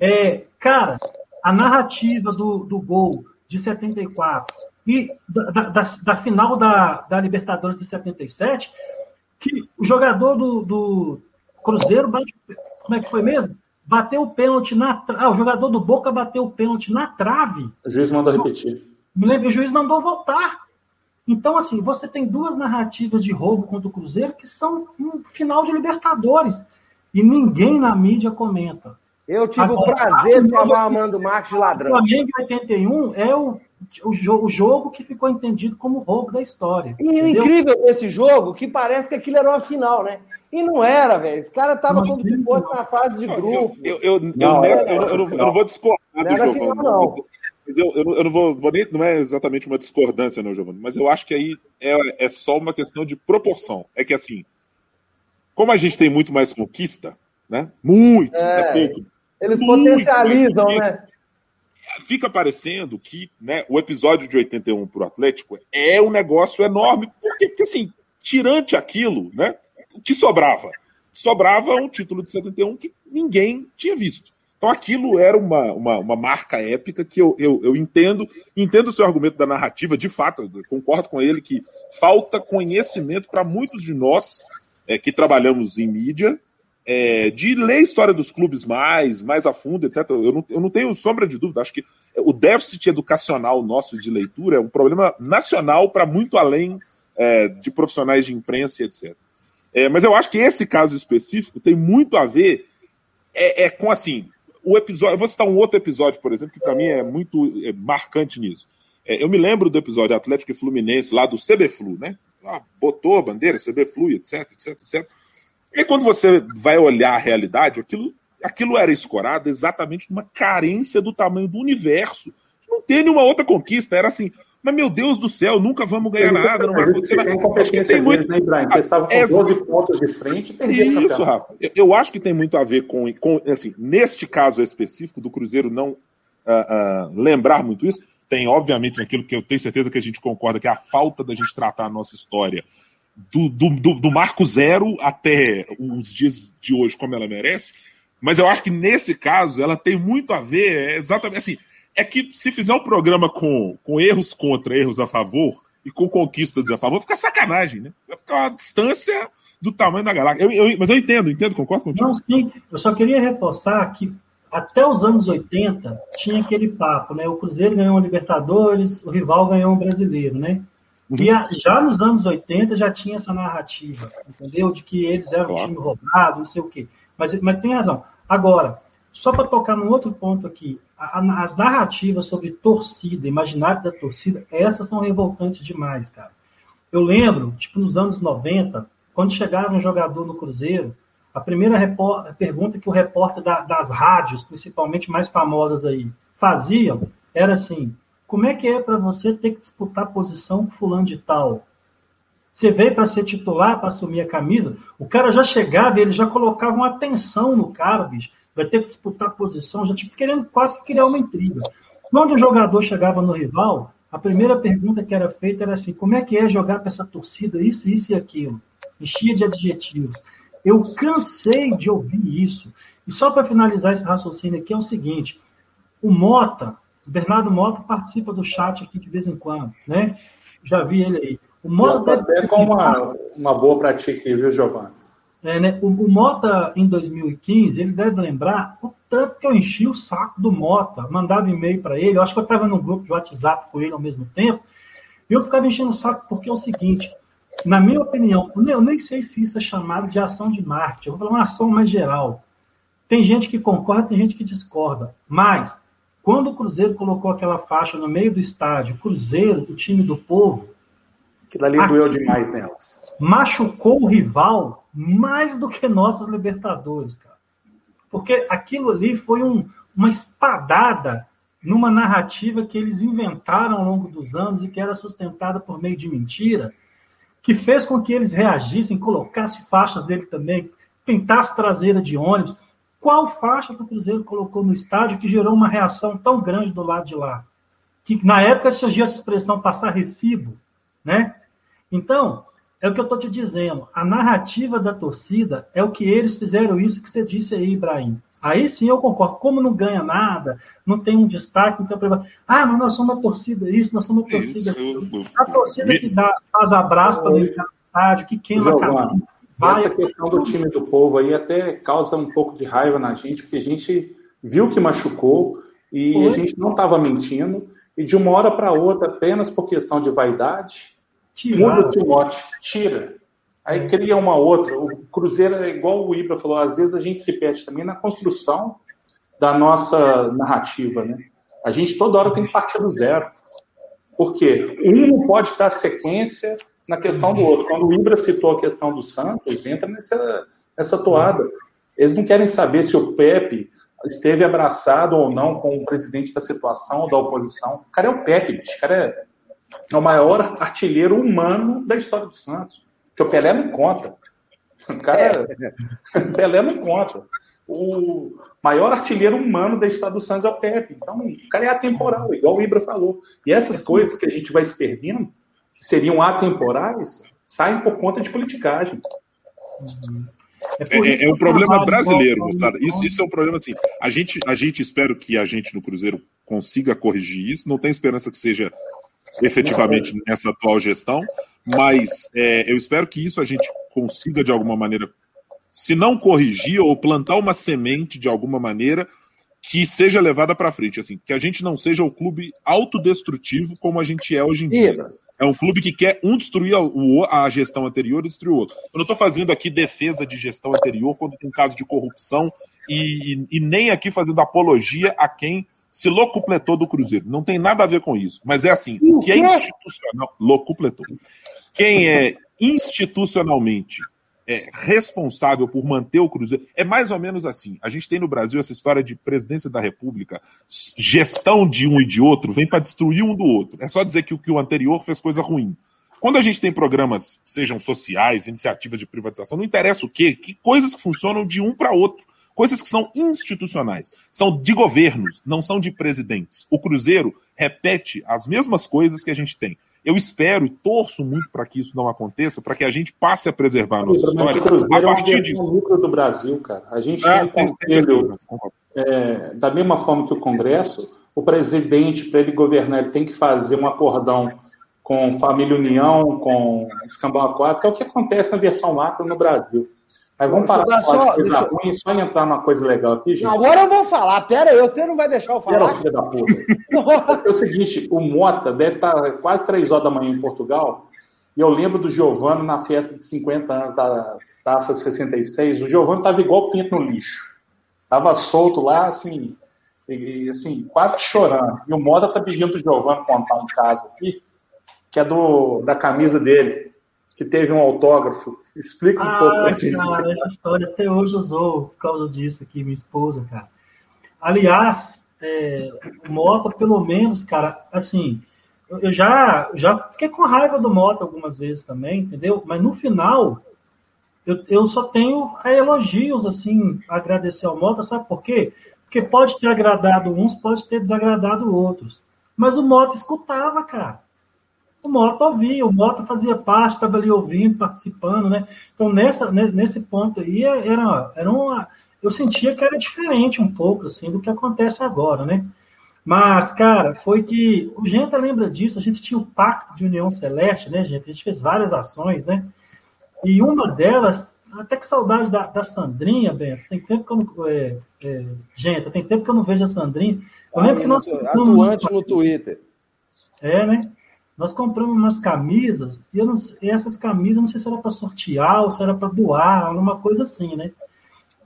É, cara, a narrativa do, do gol de 74 e da, da, da, da final da, da Libertadores de 77, que o jogador do, do Cruzeiro bate, como é que foi mesmo? Bateu o pênalti na. Ah, o jogador do Boca bateu o pênalti na trave. O juiz mandou repetir. Me lembro, o juiz mandou voltar. Então, assim, você tem duas narrativas de roubo contra o Cruzeiro que são um final de Libertadores. E ninguém na mídia comenta. Eu tive Agora, o prazer de a- chamar o Amando Marques de O ladrão. Flamengo em 81 é o, o, jo- o jogo que ficou entendido como roubo da história. E o entendeu? incrível desse jogo, que parece que aquilo era uma final, né? E não era, velho. Esse cara tava como se fosse na fase de grupo. Eu, eu, eu, Não, nessa- eu, eu não, eu não vou discordar Não do Giovanni. final, não. Mas eu, eu, não- eu não vou, vou nem. Não é exatamente uma discordância, não, Giovanni. Mas eu acho que aí é, é só uma questão de proporção. É que assim, como a gente tem muito mais conquista, né? Muito, É. é pouco. Eles Muito potencializam, né? Fica parecendo que né, o episódio de 81 pro Atlético é um negócio enorme. Por quê? Porque assim, tirante aquilo, né? O que sobrava? Sobrava um título de 71 que ninguém tinha visto. Então aquilo era uma, uma, uma marca épica que eu, eu, eu entendo, entendo o seu argumento da narrativa, de fato, concordo com ele que falta conhecimento para muitos de nós é, que trabalhamos em mídia, é, de ler a história dos clubes mais, mais a fundo, etc. Eu não, eu não tenho sombra de dúvida, acho que o déficit educacional nosso de leitura é um problema nacional para muito além é, de profissionais de imprensa, etc. É, mas eu acho que esse caso específico tem muito a ver é, é com assim o episódio. Eu vou citar um outro episódio, por exemplo, que para mim é muito é, marcante nisso. É, eu me lembro do episódio Atlético e Fluminense lá do CBFlu, né? Ah, botou a bandeira, CBFlu, etc, etc, etc. E quando você vai olhar a realidade, aquilo, aquilo era escorado exatamente numa carência do tamanho do universo. Não tem nenhuma outra conquista. Era assim, mas meu Deus do céu, nunca vamos ganhar nada, não vai acontecer nada. Tem muito. né? Porque eles estavam com Essa- 12 pontos de frente e Isso. Rafa. Eu- Eu acho que tem muito a ver com, com assim, neste caso específico do Cruzeiro não ah, ah, lembrar muito isso. Tem, obviamente, naquilo que eu tenho certeza que a gente concorda, que é a falta da gente tratar a nossa história do, do, do, marco zero até os dias de hoje, como ela merece. Mas eu acho que nesse caso ela tem muito a ver, é exatamente assim. É que se fizer um programa com, com erros contra, erros a favor, e com conquistas a favor, fica sacanagem, né? Vai ficar uma distância do tamanho da galáxia. Eu, eu- mas eu entendo, entendo, concordo contigo. Não, sim. Eu só queria reforçar que até os anos 80 tinha aquele papo, né? O Cruzeiro ganhou uma Libertadores, o rival ganhou um brasileiro, né? E a- já nos anos 80 já tinha essa narrativa, entendeu? De que eles eram um Claro. time roubado, não sei o quê. Mas, mas tem razão. Agora, só para tocar num outro ponto aqui, a- a- as narrativas sobre torcida, imaginário da torcida, essas são revoltantes demais, cara. Eu lembro, tipo, nos anos 90, quando chegava um jogador no Cruzeiro, a primeira repor- pergunta que o repórter da- das rádios, principalmente mais famosas aí, faziam era assim: como é que é para você ter que disputar posição com fulano de tal? Você veio para ser titular, para assumir a camisa, o cara já chegava ele já colocava uma atenção no cara, bicho. Vai ter que disputar posição, já tipo querendo quase que criar uma intriga. Quando o jogador chegava no rival, a primeira pergunta que era feita era assim: como é que é jogar com essa torcida, isso, isso e aquilo? Enchia de adjetivos. Eu cansei de ouvir isso. E só para finalizar esse raciocínio aqui é o seguinte: o Mota, o Bernardo Mota participa do chat aqui de vez em quando, né? Já vi ele aí. O Mota deve até com uma, uma boa pra ti aqui, viu, Giovanni? é, né? o, o Mota, em 2015, ele deve lembrar o tanto que eu enchi o saco do Mota, mandava e-mail para ele, eu acho que eu estava num grupo de WhatsApp com ele ao mesmo tempo, e eu ficava enchendo o saco porque é o seguinte, na minha opinião, eu nem sei se isso é chamado de ação de marketing, eu vou falar uma ação mais geral. Tem gente que concorda, tem gente que discorda, mas quando o Cruzeiro colocou aquela faixa no meio do estádio, Cruzeiro, o time do povo, Aquilo ali Aqui. doeu demais nelas. machucou o rival mais do que nossas Libertadores, cara. Porque aquilo ali foi um- uma espadada numa narrativa que eles inventaram ao longo dos anos e que era sustentada por meio de mentira, que fez com que eles reagissem, colocassem faixas dele também, pintasse traseira de ônibus. Qual faixa que o Cruzeiro colocou no estádio que gerou uma reação tão grande do lado de lá? Que na época surgiu essa expressão passar recibo, né? Então, é o que eu estou te dizendo. A narrativa da torcida é o que eles fizeram isso que você disse aí, Ibrahim. Aí sim eu concordo. Como não ganha nada, não tem um destaque, então ah, mas nós somos uma torcida isso, nós somos uma torcida isso. A torcida que dá, faz abraço para dentro do estádio, que queima a cabeça. Vai essa questão do time do povo aí até causa um pouco de raiva na gente, porque a gente viu que machucou e Foi. a gente não estava mentindo, e de uma hora para outra, apenas por questão de vaidade, muda o mote, tira. Aí cria uma outra. O Cruzeiro é igual o Ibra falou, às vezes a gente se perde também na construção da nossa narrativa, né? A gente toda hora tem que partir do zero. Por quê? Um não pode dar sequência na questão do outro. Quando o Ibra citou a questão do Santos, entra nessa, nessa toada. Eles não querem saber se o Pepe esteve abraçado ou não com o presidente da situação, da oposição. O cara é o Pepe, bicho. o cara é, é o maior artilheiro humano da história do Santos. Que o Pelé não conta. O cara. É. Pelé não conta. O maior artilheiro humano da história do Santos é o Pepe. Então, o cara é atemporal, igual o Ibra falou. E essas coisas que a gente vai se perdendo, que seriam atemporais, saem por conta de politicagem. É, é, é um problema brasileiro, sabe? Isso, isso é um problema assim. A gente, a gente espero que a gente no Cruzeiro consiga corrigir isso. Não tem esperança que seja efetivamente nessa atual gestão, mas é, eu espero que isso a gente consiga, de alguma maneira, se não corrigir ou plantar uma semente de alguma maneira que seja levada para frente, assim, que a gente não seja o clube autodestrutivo como a gente é hoje em dia. É um clube que quer um destruir a, a gestão anterior e destruir o outro. Eu não estou fazendo aqui defesa de gestão anterior quando tem caso de corrupção e, e, e nem aqui fazendo apologia a quem se locupletou do Cruzeiro. Não tem nada a ver com isso. Mas é assim, que é institucional. Locupletou. Quem é institucionalmente é, responsável por manter o Cruzeiro. É mais ou menos assim. A gente tem no Brasil essa história de presidência da República, gestão de um e de outro, vem para destruir um do outro. É só dizer que o, que o anterior fez coisa ruim. Quando a gente tem programas, sejam sociais, iniciativas de privatização, não interessa o quê, que coisas funcionam de um para outro coisas que são institucionais, são de governos, não são de presidentes. O Cruzeiro repete as mesmas coisas que a gente tem. Eu espero e torço muito para que isso não aconteça, para que a gente passe a preservar a nossa história a partir é disso. lucro do Brasil, cara. A gente é, tem, tem, tem é, da mesma forma que o Congresso, o presidente, para ele governar, ele tem que fazer um acordão com Família União, com Escambau Aquático, que é o que acontece na versão macro no Brasil. Mas vamos parar de falar só, coisa ruim, só entrar numa coisa legal aqui, gente. Agora eu vou falar. Pera aí, você não vai deixar eu falar? Pera, filha da puta. é o seguinte, o Mota deve estar quase três horas da manhã em Portugal, e eu lembro do Giovanni na festa de 50 anos da Taça 66. O Giovanni estava igual pinto no lixo. Tava solto lá, assim, e, assim, quase chorando. E o Mota tá pedindo pro Giovanni contar um caso aqui, que é do, da camisa dele que teve um autógrafo. Explica um ah, pouco pra gente. Cara, essa história até hoje usou por causa disso aqui, minha esposa, cara. Aliás, é, o Mota, pelo menos, cara, assim, eu já, já fiquei com raiva do Mota algumas vezes também, entendeu? Mas no final, eu, eu só tenho elogios, assim, a agradecer ao Mota, sabe por quê? Porque pode ter agradado uns, pode ter desagradado outros. Mas o Mota escutava, cara o Mota ouvia, o Mota fazia parte, estava ali ouvindo, participando, né? Então, nessa, nesse ponto aí, era, era uma. Eu sentia que era diferente um pouco, assim, do que acontece agora, né? Mas, cara, foi que. O Genta lembra disso, a gente tinha o Pacto de União Celeste, né, gente? A gente fez várias ações, né? E uma delas, até que saudade da, da Sandrinha, Bento. Tem tempo que eu não. É, é, gente, tem tempo que eu não vejo a Sandrinha. Eu lembro que nós. Atuante no Twitter. É, né? Nós compramos umas camisas, e, não, e essas camisas, não sei se era para sortear ou se era para doar, alguma coisa assim, né?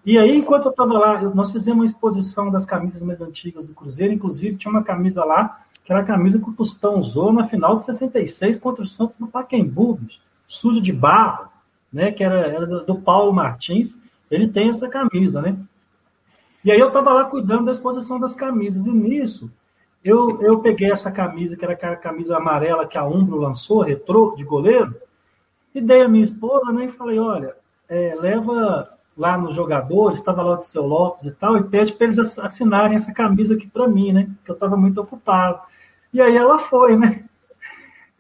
E aí, enquanto eu estava lá, nós fizemos uma exposição das camisas mais antigas do Cruzeiro, inclusive tinha uma camisa lá, que era a camisa que o Tostão usou na final de 66 contra o Santos no Pacaembu, sujo de barro, né? Que era, era do Paulo Martins, ele tem essa camisa, né? E aí eu estava lá cuidando da exposição das camisas, e nisso eu, eu peguei essa camisa, que era a camisa amarela que a Umbro lançou, retrô, de goleiro, e dei a minha esposa, né, e falei, olha, é, leva lá nos jogadores, estava lá o seu Lopes e tal, e pede para eles assinarem essa camisa aqui para mim, né, que eu estava muito ocupado. E aí ela foi, né?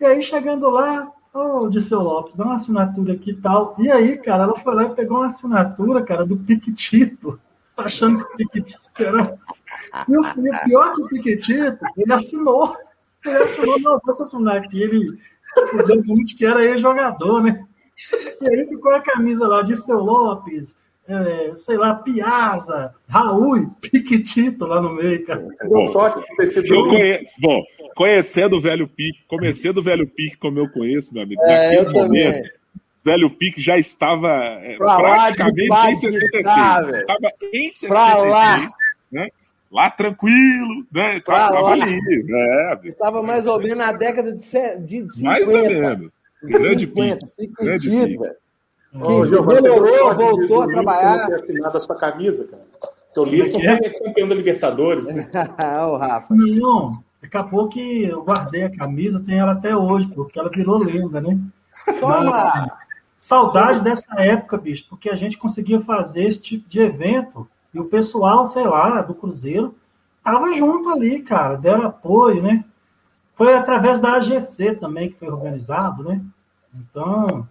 E aí, chegando lá, ô, oh, Disseu Lopes, dá uma assinatura aqui e tal. E aí, cara, ela foi lá e pegou uma assinatura, cara, do Piquetito, achando que o Piquetito era e o pior que o Piquetito, ele assinou. Ele assinou, não, vou te assinar aqui. Ele deu muito que era ex-jogador, né? E aí ficou a camisa lá de seu Lopes, é, sei lá, Piazza, Raul e Piquetito lá no meio, cara. Bom, se eu conheço, bom, conhecendo o velho Pique, conhecendo o velho Pique como eu conheço, meu amigo, é, naquele momento, velho Pique já estava é, praticamente em 66. Estava em 66, né? Lá tranquilo, né? Tava ali, né? Estava mais ou menos na década de, de 50. Mais ou menos. Grande 50, pique. Grande pique. Ô, melhorou, voltou a trabalhar. Você não ter a sua camisa, cara. Porque o Lisson é? foi campeão da Libertadores. Né? o Rafa. Não, acabou que eu guardei a camisa, tenho ela até hoje, porque ela virou lenda, né? Só uma... Saudade dessa época, bicho, porque a gente conseguia fazer esse tipo de evento e o pessoal, sei lá, do Cruzeiro, tava junto ali, cara, deram apoio, né? Foi através da AGC também que foi organizado, né? Então,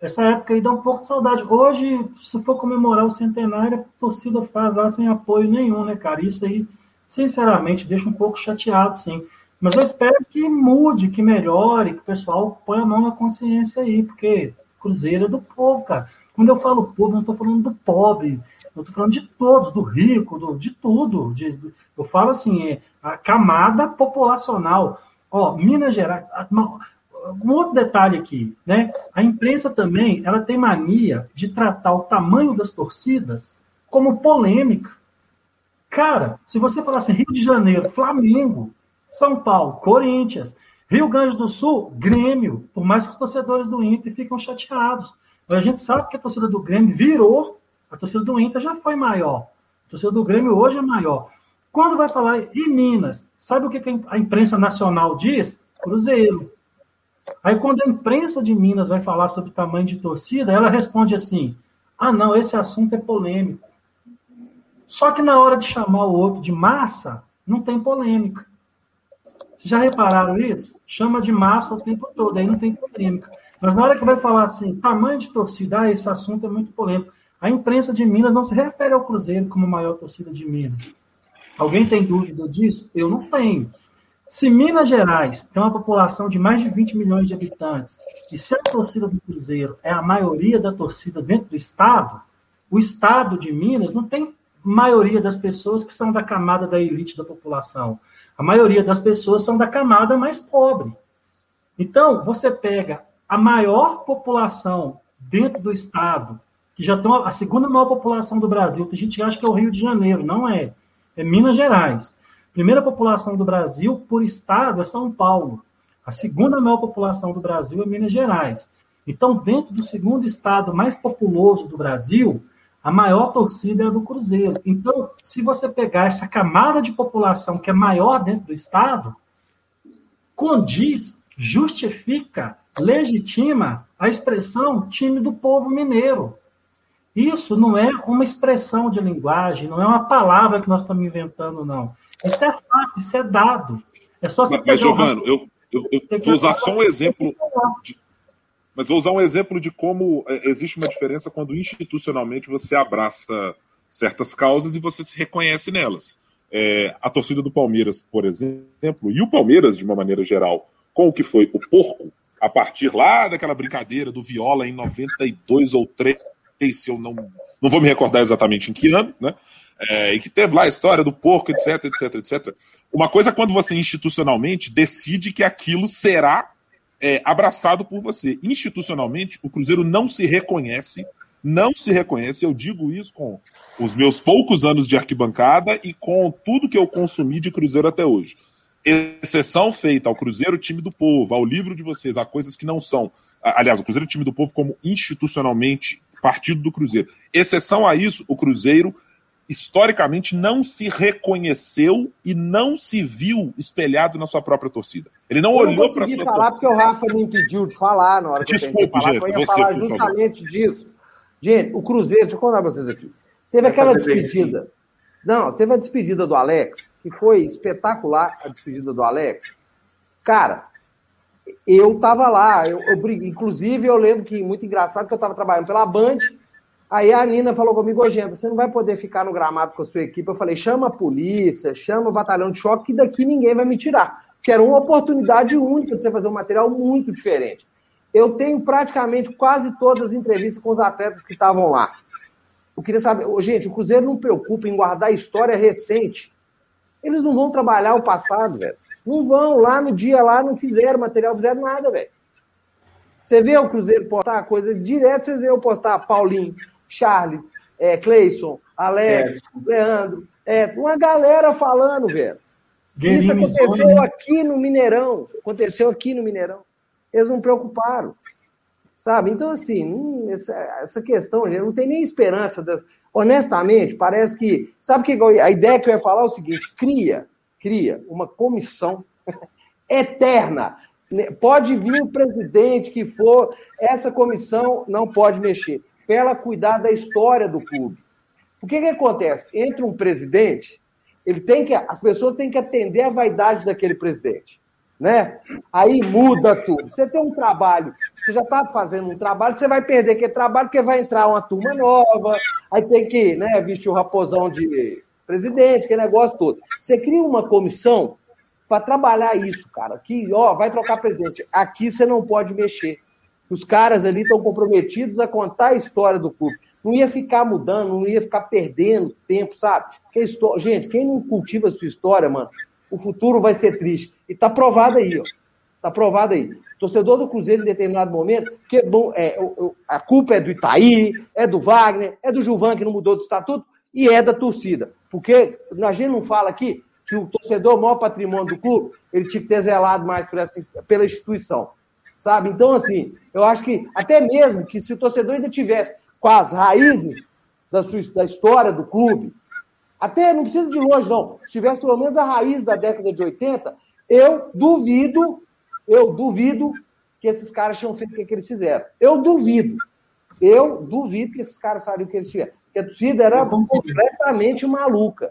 essa época aí dá um pouco de saudade. Hoje, se for comemorar o centenário, a torcida faz lá sem apoio nenhum, né, cara? Isso aí, sinceramente, deixa um pouco chateado, sim. Mas eu espero que mude, que melhore, que o pessoal ponha a mão na consciência aí, porque Cruzeiro é do povo, cara. Quando eu falo povo, eu não estou falando do pobre, eu estou falando de todos, do rico, do, de tudo. De, eu falo assim, é, a camada populacional. Ó, Minas Gerais. Um outro detalhe aqui, né? A imprensa também, ela tem mania de tratar o tamanho das torcidas como polêmica. Cara, se você falar assim, Rio de Janeiro, Flamengo, São Paulo, Corinthians, Rio Grande do Sul, Grêmio, por mais que os torcedores do Inter ficam chateados. A gente sabe que a torcida do Grêmio virou a torcida do Inter já foi maior. A torcida do Grêmio hoje é maior. Quando vai falar em Minas, sabe o que a imprensa nacional diz? Cruzeiro. Aí quando a imprensa de Minas vai falar sobre tamanho de torcida, ela responde assim: ah, não, esse assunto é polêmico. Só que na hora de chamar o outro de massa, não tem polêmica. Vocês já repararam isso? Chama de massa o tempo todo, aí não tem polêmica. Mas na hora que vai falar assim, tamanho de torcida, ah, esse assunto é muito polêmico. A imprensa de Minas não se refere ao Cruzeiro como maior torcida de Minas. Alguém tem dúvida disso? Eu não tenho. Se Minas Gerais tem uma população de mais de 20 milhões de habitantes, e se a torcida do Cruzeiro é a maioria da torcida dentro do Estado, o Estado de Minas não tem maioria das pessoas que são da camada da elite da população. A maioria das pessoas são da camada mais pobre. Então, você pega a maior população dentro do Estado que já estão a segunda maior população do Brasil. Tem gente que acha que é o Rio de Janeiro, não é. É Minas Gerais. Primeira população do Brasil por estado é São Paulo. A segunda maior população do Brasil é Minas Gerais. Então, dentro do segundo estado mais populoso do Brasil, a maior torcida é a do Cruzeiro. Então, se você pegar essa camada de população que é maior dentro do estado, condiz, justifica, legitima a expressão time do povo mineiro. Isso não é uma expressão de linguagem, não é uma palavra que nós estamos inventando, não. Isso é fato, isso é dado. É só você mas, mas Giovano, eu, eu, eu vou usar só um exemplo. De, mas vou usar um exemplo de como é, existe uma diferença quando institucionalmente você abraça certas causas e você se reconhece nelas. É, a torcida do Palmeiras, por exemplo, e o Palmeiras, de uma maneira geral, com o que foi o porco, a partir lá daquela brincadeira do Viola em 92 ou 3, se eu não, não vou me recordar exatamente em que ano, né? É, e que teve lá a história do porco, etc, etc, etc. Uma coisa é quando você institucionalmente decide que aquilo será é, abraçado por você. Institucionalmente, o Cruzeiro não se reconhece, não se reconhece. Eu digo isso com os meus poucos anos de arquibancada e com tudo que eu consumi de Cruzeiro até hoje. Exceção feita ao Cruzeiro, time do povo, ao livro de vocês, a coisas que não são. Aliás, o Cruzeiro, time do povo, como institucionalmente partido do Cruzeiro. Exceção a isso, o Cruzeiro historicamente não se reconheceu e não se viu espelhado na sua própria torcida. Ele não eu olhou para a sua falar torcida. porque o Rafa me impediu de falar na hora que Desculpe, eu tentei falar, gente, eu ia você, falar justamente disso. Gente, o Cruzeiro, deixa eu contar para vocês aqui. Teve aquela despedida. Não, teve a despedida do Alex, que foi espetacular a despedida do Alex. Cara, eu tava lá, eu, eu. Inclusive, eu lembro que muito engraçado que eu tava trabalhando pela Band. Aí a Nina falou comigo, ô Genta, você não vai poder ficar no gramado com a sua equipe. Eu falei, chama a polícia, chama o batalhão de choque, que daqui ninguém vai me tirar. Que era uma oportunidade única de você fazer um material muito diferente. Eu tenho praticamente quase todas as entrevistas com os atletas que estavam lá. Eu queria saber, gente, o Cruzeiro não preocupa em guardar história recente. Eles não vão trabalhar o passado, velho. Não vão. Lá no dia lá não fizeram material, fizeram nada, velho. Você vê o Cruzeiro postar coisa direto, você vê eu postar Paulinho, Charles, é, Cleison, Alex, É. Leandro. É, uma galera falando, velho. Isso aconteceu aqui no Mineirão. Aconteceu aqui no Mineirão. Eles não preocuparam. Sabe? Então, assim, essa, essa questão, não tem nem esperança. Das... Honestamente, parece que. Sabe que a ideia que eu ia falar é o seguinte: cria, cria uma comissão eterna. Pode vir o presidente que for, essa comissão não pode mexer. Para ela cuidar da história do clube. O que, que acontece? Entra um presidente, ele tem que. As pessoas têm que atender a vaidade daquele presidente. Né? Aí muda tudo. Você tem um trabalho, você já está fazendo um trabalho, você vai perder aquele trabalho, porque vai entrar uma turma nova, aí tem que né, vestir o raposão de presidente, aquele negócio todo. Você cria uma comissão para trabalhar isso, cara. Que, ó, vai trocar presidente. Aqui você não pode mexer. Os caras ali estão comprometidos a contar a história do clube. Não ia ficar mudando, não ia ficar perdendo tempo, sabe? Que histó- Gente, quem não cultiva a sua história, mano, o futuro vai ser triste. E tá provado aí, ó. Tá provado aí. Torcedor do Cruzeiro, em determinado momento, bom, é, o- o- a culpa é do Itaí, é do Wagner, é do Gilvan, que não mudou do estatuto, e é da torcida. Porque a gente não fala aqui que o torcedor, o maior patrimônio do clube, ele tinha que ter zelado mais por essa, pela instituição. Sabe? Então, assim, eu acho que até mesmo que se o torcedor ainda tivesse com as raízes da, sua, da história do clube, até não precisa de longe, não. Se tivesse pelo menos a raiz da década de 80, eu duvido, eu duvido que esses caras tinham feito o que, que eles fizeram. Eu duvido. Eu duvido que esses caras sabiam o que eles fizeram. Porque a torcida era completamente maluca.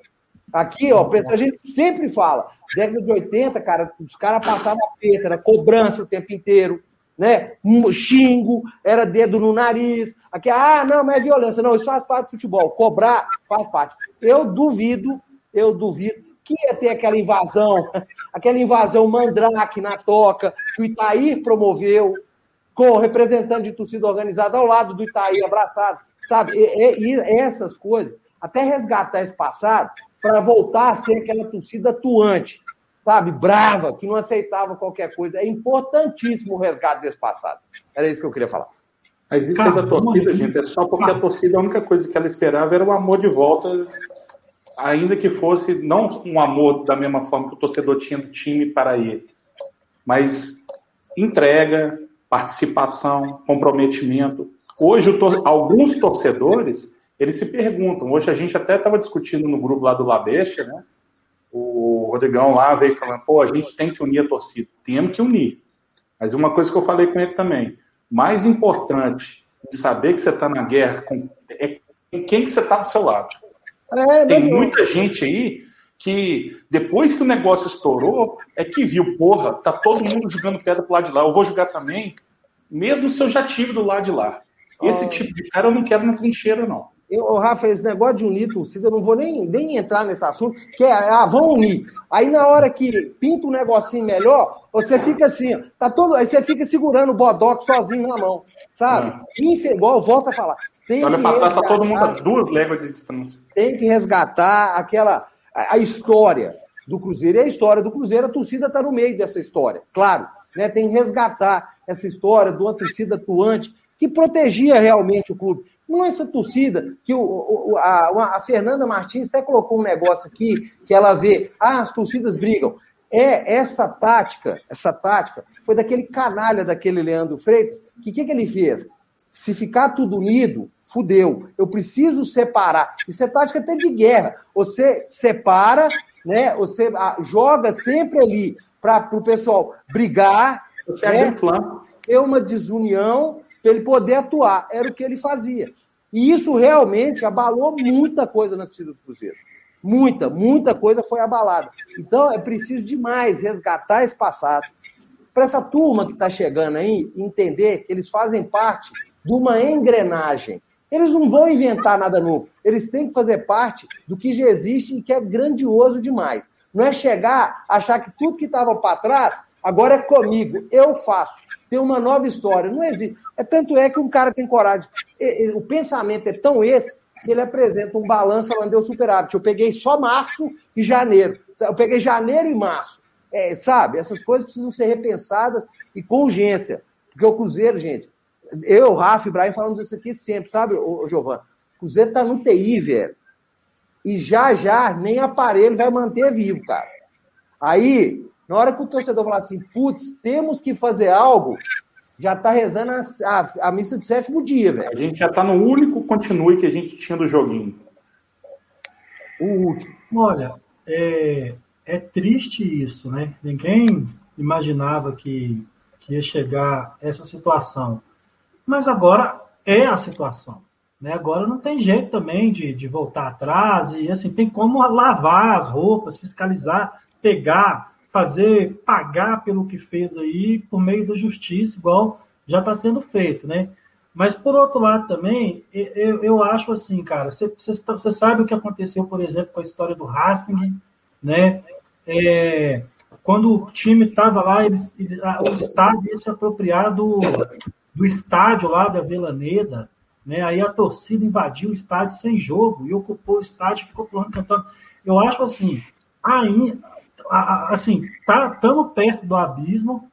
Aqui, ó, a gente sempre fala, década de 80, cara, os caras passavam a peta, era cobrança o tempo inteiro, né? Um xingo, era dedo no nariz. Aqui, ah, não, mas é violência. Não, isso faz parte do futebol. Cobrar faz parte. Eu duvido, eu duvido que ia ter aquela invasão, aquela invasão mandrake na toca, que o Itaí promoveu, com o representante de torcida organizada ao lado do Itaí, abraçado. Sabe? E, e- e essas coisas, até resgatar esse passado, para voltar a ser aquela torcida atuante, sabe? Brava, que não aceitava qualquer coisa. É importantíssimo o resgate desse passado. Era isso que eu queria falar. Mas isso é da torcida, gente, é só porque a torcida, a única coisa que ela esperava era o amor de volta, ainda que fosse não um amor da mesma forma que o torcedor tinha do time para ele, mas entrega, participação, comprometimento. Hoje, tor- alguns torcedores, eles se perguntam, hoje a gente até estava discutindo no grupo lá do Labeixa, né? O Rodrigão lá veio falando, pô, a gente tem que unir a torcida. Temos que unir. Mas uma coisa que eu falei com ele também, mais importante de saber que você está na guerra é quem que você está do seu lado. É, Tem meu- muita gente aí que depois que o negócio estourou, é que viu, porra, tá todo mundo jogando pedra pro lado de lá, eu vou jogar também, mesmo se eu já tive do lado de lá. Esse Ah. tipo de cara eu não quero na trincheira, não. Eu, Rafa, esse negócio de unir torcida, eu não vou nem, nem entrar nesse assunto, que é, ah, vão unir. Aí na hora que pinta um negocinho melhor, você fica assim, ó, tá todo, aí você fica segurando o bodoque sozinho na mão, sabe? Infe- igual eu volto a falar. Tem Olha que pra trás, tá todo mundo a resgatar- duas léguas de distância. tem que resgatar aquela a, a história do Cruzeiro. E a história do Cruzeiro, a torcida está no meio dessa história, claro. Né? Tem que resgatar essa história de uma torcida atuante que protegia realmente o clube. Não essa torcida que o, o- a, a Fernanda Martins até colocou um negócio aqui que ela vê, ah, as torcidas brigam. É essa tática, essa tática foi daquele canalha daquele Leandro Freitas, que o que, que ele fez? Se ficar tudo unido, fudeu. Eu preciso separar. Isso é tática até de guerra. Você separa, né? Você joga sempre ali para o pessoal brigar, né? ter uma desunião para ele poder atuar. Era o que ele fazia. E isso realmente abalou muita coisa na torcida do Cruzeiro. Muita, muita coisa foi abalada. Então é preciso demais resgatar esse passado. Para essa turma que está chegando aí, entender que eles fazem parte de uma engrenagem. Eles não vão inventar nada novo. Eles têm que fazer parte do que já existe e que é grandioso demais. Não é chegar, achar que tudo que estava para trás agora é comigo. Eu faço. Tem uma nova história. Não existe. É tanto é que um cara tem coragem. O pensamento é tão esse que ele apresenta um balanço falando deu superávit. Eu peguei só março e janeiro. Eu peguei janeiro e março. É, sabe? Essas coisas precisam ser repensadas e com urgência. Porque o Cruzeiro, gente, eu, Rafa e Ibrahim falamos isso aqui sempre, sabe, ô, ô, Giovana? O Cruzeiro tá no TI, velho. E já, já, nem aparelho vai manter vivo, cara. Aí, na hora que o torcedor falar assim, putz, temos que fazer algo, já tá rezando a, a, a missa de sétimo dia, A velho. gente já está no único continue que a gente tinha do joguinho. O último. Olha, é, é triste isso, né? Ninguém imaginava que, que ia chegar essa situação. Mas agora é a situação. Né? Agora não tem jeito também de, de voltar atrás e assim tem como lavar as roupas, fiscalizar, pegar, fazer, pagar pelo que fez aí por meio da justiça, igual já está sendo feito, né? Mas por outro lado também, eu, eu acho assim, cara, você, você, você sabe o que aconteceu, por exemplo, com a história do Racing, né? É, quando o time estava lá, eles, ele- a- o estádio ia se apropriar do, do estádio lá da Velaneda, né? Aí a torcida invadiu o estádio sem jogo e ocupou o estádio, ficou pulando, cantando. Eu acho assim, ainda, assim, tá, estamos perto do abismo,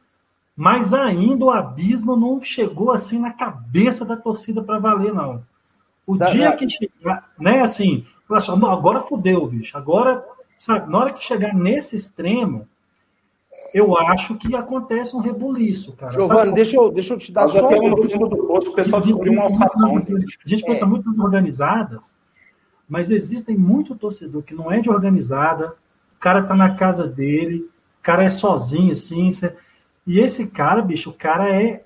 mas ainda o abismo não chegou assim na cabeça da torcida para valer, não. O Da- dia da- que chegar, né, assim, assim, "Não, agora fudeu, bicho. Agora, sabe, na hora que chegar nesse extremo, eu acho que acontece um rebuliço, cara. Giovanni, deixa eu, deixa eu te dar já só no um. fundo do poço, o pessoal descobriu um alçapão. gente. A gente pensa É. muito nas organizadas, mas existem muito torcedor que não é de organizada, o cara tá na casa dele, o cara é sozinho, assim, e esse cara, bicho, o cara é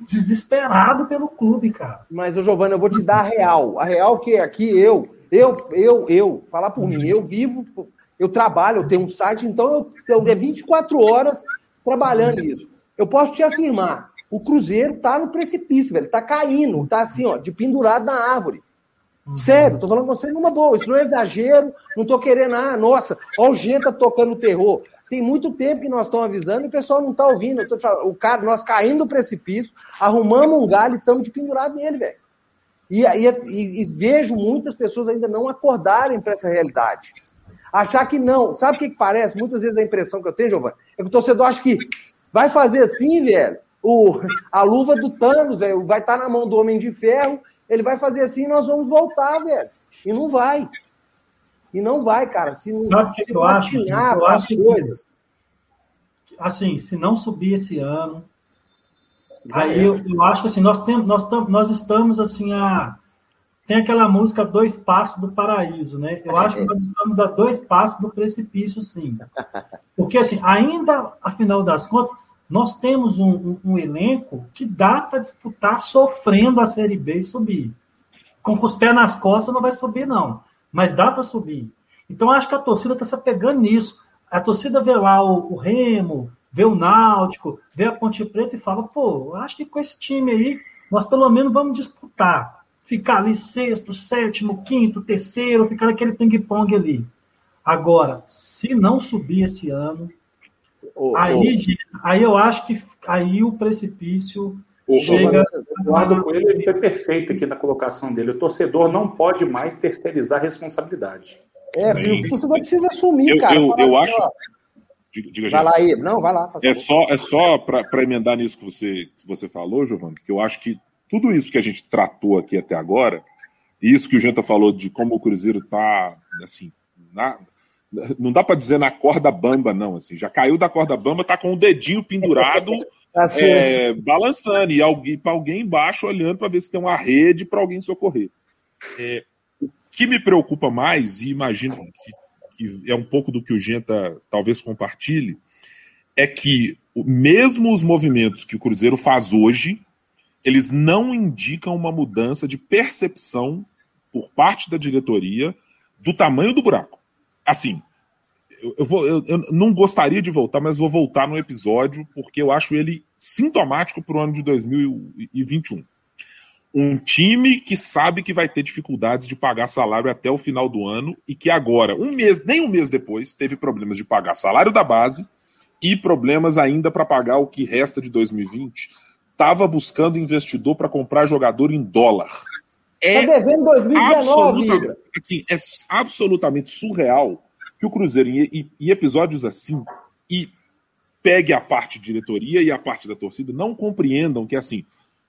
desesperado pelo clube, cara. Mas, ô Giovanni, eu vou te dar a real. A real que é aqui eu, eu, eu, eu, falar por mim, eu vivo, eu trabalho, eu tenho um site, então eu, eu é 24 horas trabalhando nisso. Eu posso te afirmar, o Cruzeiro tá no precipício, velho, tá caindo, tá assim, ó, de pendurado na árvore. Sério, tô falando com você numa boa, isso não é exagero, não tô querendo, ah, nossa, ó o Genta tocando terror. Tem muito tempo que nós estamos avisando e o pessoal não tá ouvindo. Eu tô falando, o cara, nós caindo do precipício, arrumamos um galho e estamos de pendurado nele, velho. E, e, e vejo muitas pessoas ainda não acordarem para essa realidade. Achar que não. Sabe o que, que parece? Muitas vezes a impressão que eu tenho, Giovanni, é que o torcedor acha que vai fazer assim, velho. O, a luva do Thanos, velho, vai estar na mão do Homem de Ferro, ele vai fazer assim e nós vamos voltar, velho. E não vai. E não vai, cara. Se não, Sabe se eu acho? Eu acho que- coisas. Assim, se não subir esse ano, Já Aí é. eu, eu acho que assim, nós, temos, nós, tam- nós estamos assim a. Tem aquela música Dois Passos do Paraíso, né? Eu acho que nós estamos a dois passos do precipício, sim. Porque, assim, ainda, afinal das contas, nós temos um, um- um elenco que dá para disputar sofrendo a Série B e subir. Com, com os pés nas costas não vai subir, não. Mas dá para subir. Então, acho que a torcida está se apegando nisso. A torcida vê lá o, o Remo, vê o Náutico, vê a Ponte Preta e fala, pô, acho que com esse time aí, nós pelo menos vamos disputar. Ficar ali sexto, sétimo, quinto, terceiro, ficar aquele ping-pong ali. Agora, se não subir esse ano, Ô, aí, gente, aí eu acho que aí o precipício O chega. o Eduardo Coelho ele foi perfeito aqui na colocação dele. O torcedor não pode mais terceirizar a responsabilidade. é, Sim. o torcedor precisa assumir, Eu- cara. eu- eu assim, acho- ó, Diga, diga, Vai gente. lá aí. Não, vai lá. É só, é só para emendar nisso que você, que você falou, Giovanni, que eu acho que tudo isso que a gente tratou aqui até agora, e isso que o Genta falou de como o Cruzeiro tá, assim, na- não dá para dizer na corda bamba, não, assim, já caiu da corda bamba, tá com o dedinho pendurado tá é, balançando e alguém, para alguém embaixo olhando para ver se tem uma rede para alguém socorrer. É, o que me preocupa mais, e imagino que, que é um pouco do que o Genta talvez compartilhe, é que mesmo os movimentos que o Cruzeiro faz hoje, eles não indicam uma mudança de percepção por parte da diretoria do tamanho do buraco. Assim, eu, eu, vou, eu, eu, não gostaria de voltar, mas vou voltar no episódio, porque eu acho ele sintomático para o ano de 2021. Um time que sabe que vai ter dificuldades de pagar salário até o final do ano e que agora, um mês, nem um mês depois, teve problemas de pagar salário da base e problemas ainda para pagar o que resta de 2020. Estava buscando investidor para comprar jogador em dólar. É tá devendo 2019, assim, é absolutamente surreal que o Cruzeiro, em, em episódios assim, e pegue a parte de diretoria e a parte da torcida, não compreendam que, assim,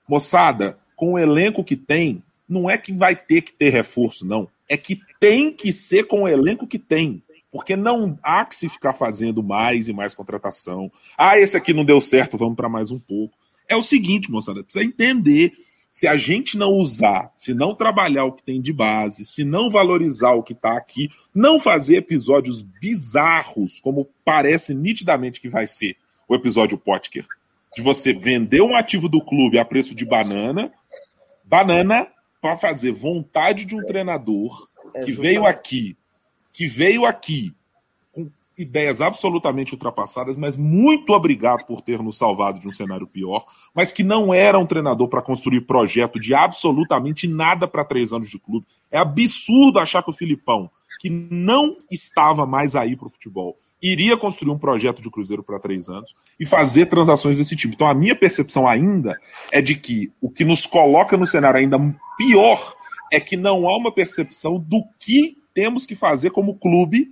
moçada, com o elenco que tem, não é que vai ter que ter reforço, não. É que tem que ser com o elenco que tem. Porque não há que se ficar fazendo mais e mais contratação. Ah, esse aqui não deu certo, vamos para mais um pouco. É o seguinte, moçada, precisa entender se a gente não usar, se não trabalhar o que tem de base, se não valorizar o que está aqui, não fazer episódios bizarros, como parece nitidamente que vai ser o episódio Potker, de você vender um ativo do clube a preço de banana, banana para fazer vontade de um treinador é, que veio aqui, que veio aqui ideias absolutamente ultrapassadas, mas muito obrigado por ter nos salvado de um cenário pior, mas que não era um treinador para construir projeto de absolutamente nada para três anos de clube. É absurdo achar que o Filipão, que não estava mais aí para o futebol, iria construir um projeto de Cruzeiro para três anos e fazer transações desse tipo. Então, a minha percepção ainda é de que o que nos coloca no cenário ainda pior é que não há uma percepção do que temos que fazer como clube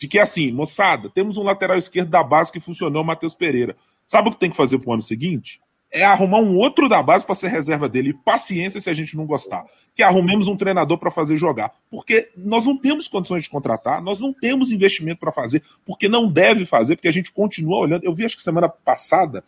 de que assim, moçada, temos um lateral esquerdo da base que funcionou, Matheus Pereira. Sabe o que tem que fazer para o ano seguinte? É arrumar um outro da base para ser reserva dele. E paciência se a gente não gostar. Que arrumemos um treinador para fazer jogar. Porque nós não temos condições de contratar, nós não temos investimento para fazer, porque não deve fazer, porque a gente continua olhando. Eu vi, acho que semana passada,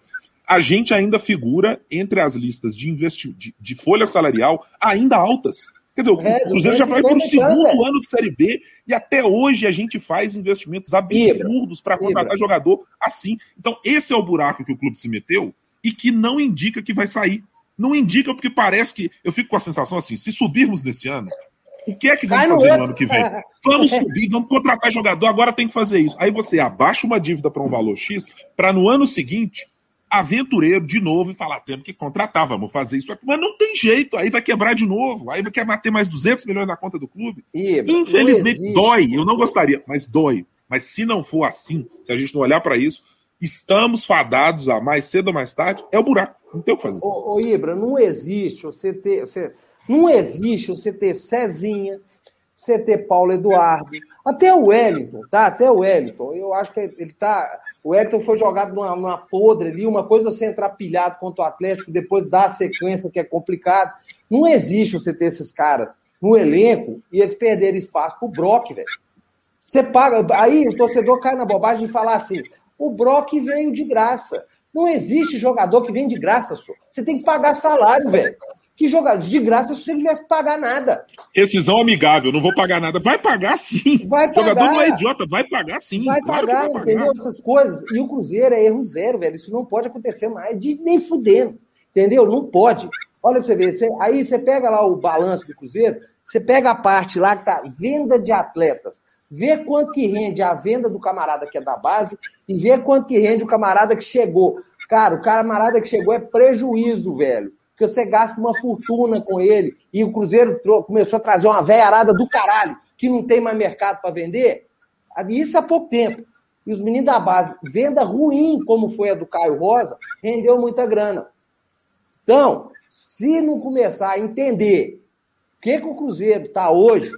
a gente ainda figura entre as listas de, investi de, de folha salarial ainda altas. Quer dizer, é, o Cruzeiro já vai para o segundo é. ano de Série B e até hoje a gente faz investimentos absurdos para contratar jogador assim. Então, esse é o buraco que o clube se meteu e que não indica que vai sair. Não indica porque parece que. Eu fico com a sensação assim: se subirmos nesse ano, o que é que vamos fazer no ano que vem? Vamos subir, vamos contratar jogador, agora tem que fazer isso. Aí você abaixa uma dívida para um valor X, para no ano seguinte aventureiro de novo e falar: temos que contratar, vamos fazer isso aqui. Mas não tem jeito, aí vai quebrar de novo, aí vai querer ter mais 200 milhões na conta do clube. Infelizmente, dói, eu não gostaria, mas dói. Mas se não for assim, se a gente não olhar para isso, estamos fadados a mais cedo ou mais tarde, é o buraco, não tem o que fazer. Ô, ô Ibra, não existe você ter. Você, não existe você ter Cezinha, você ter Paulo Eduardo, até o Wellington, tá? Até o Wellington. Eu acho que ele tá o Wellington foi jogado numa, numa podre ali, uma coisa você entrar pilhado contra o Atlético, depois dar a sequência que é complicado. Não existe você ter esses caras no elenco e eles perderem espaço pro Brock, velho. Você paga. Aí o torcedor cai na bobagem de falar assim: o Brock veio de graça. Não existe jogador que vem de graça, só. Você tem que pagar salário, velho que jogar de graça se você não tivesse que pagar nada. Rescisão amigável, não vou pagar nada. Vai pagar sim. Vai pagar. O jogador não é idiota, vai pagar sim. Vai claro pagar, vai pagar, entendeu? Essas coisas. E o Cruzeiro é erro zero, velho. Isso não pode acontecer mais, de, nem fudendo. Entendeu? Não pode. Olha pra você ver. Você, aí você pega lá o balanço do Cruzeiro, você pega a parte lá que tá venda de atletas. Vê quanto que rende a venda do camarada que é da base e vê quanto que rende o camarada que chegou. Cara, o camarada que chegou é prejuízo, velho porque você gasta uma fortuna com ele e o Cruzeiro começou a trazer uma veiarada do caralho que não tem mais mercado para vender. Isso há pouco tempo. E os meninos da base, venda ruim, como foi a do Caio Rosa, rendeu muita grana. Então, se não começar a entender o que, que o Cruzeiro está hoje,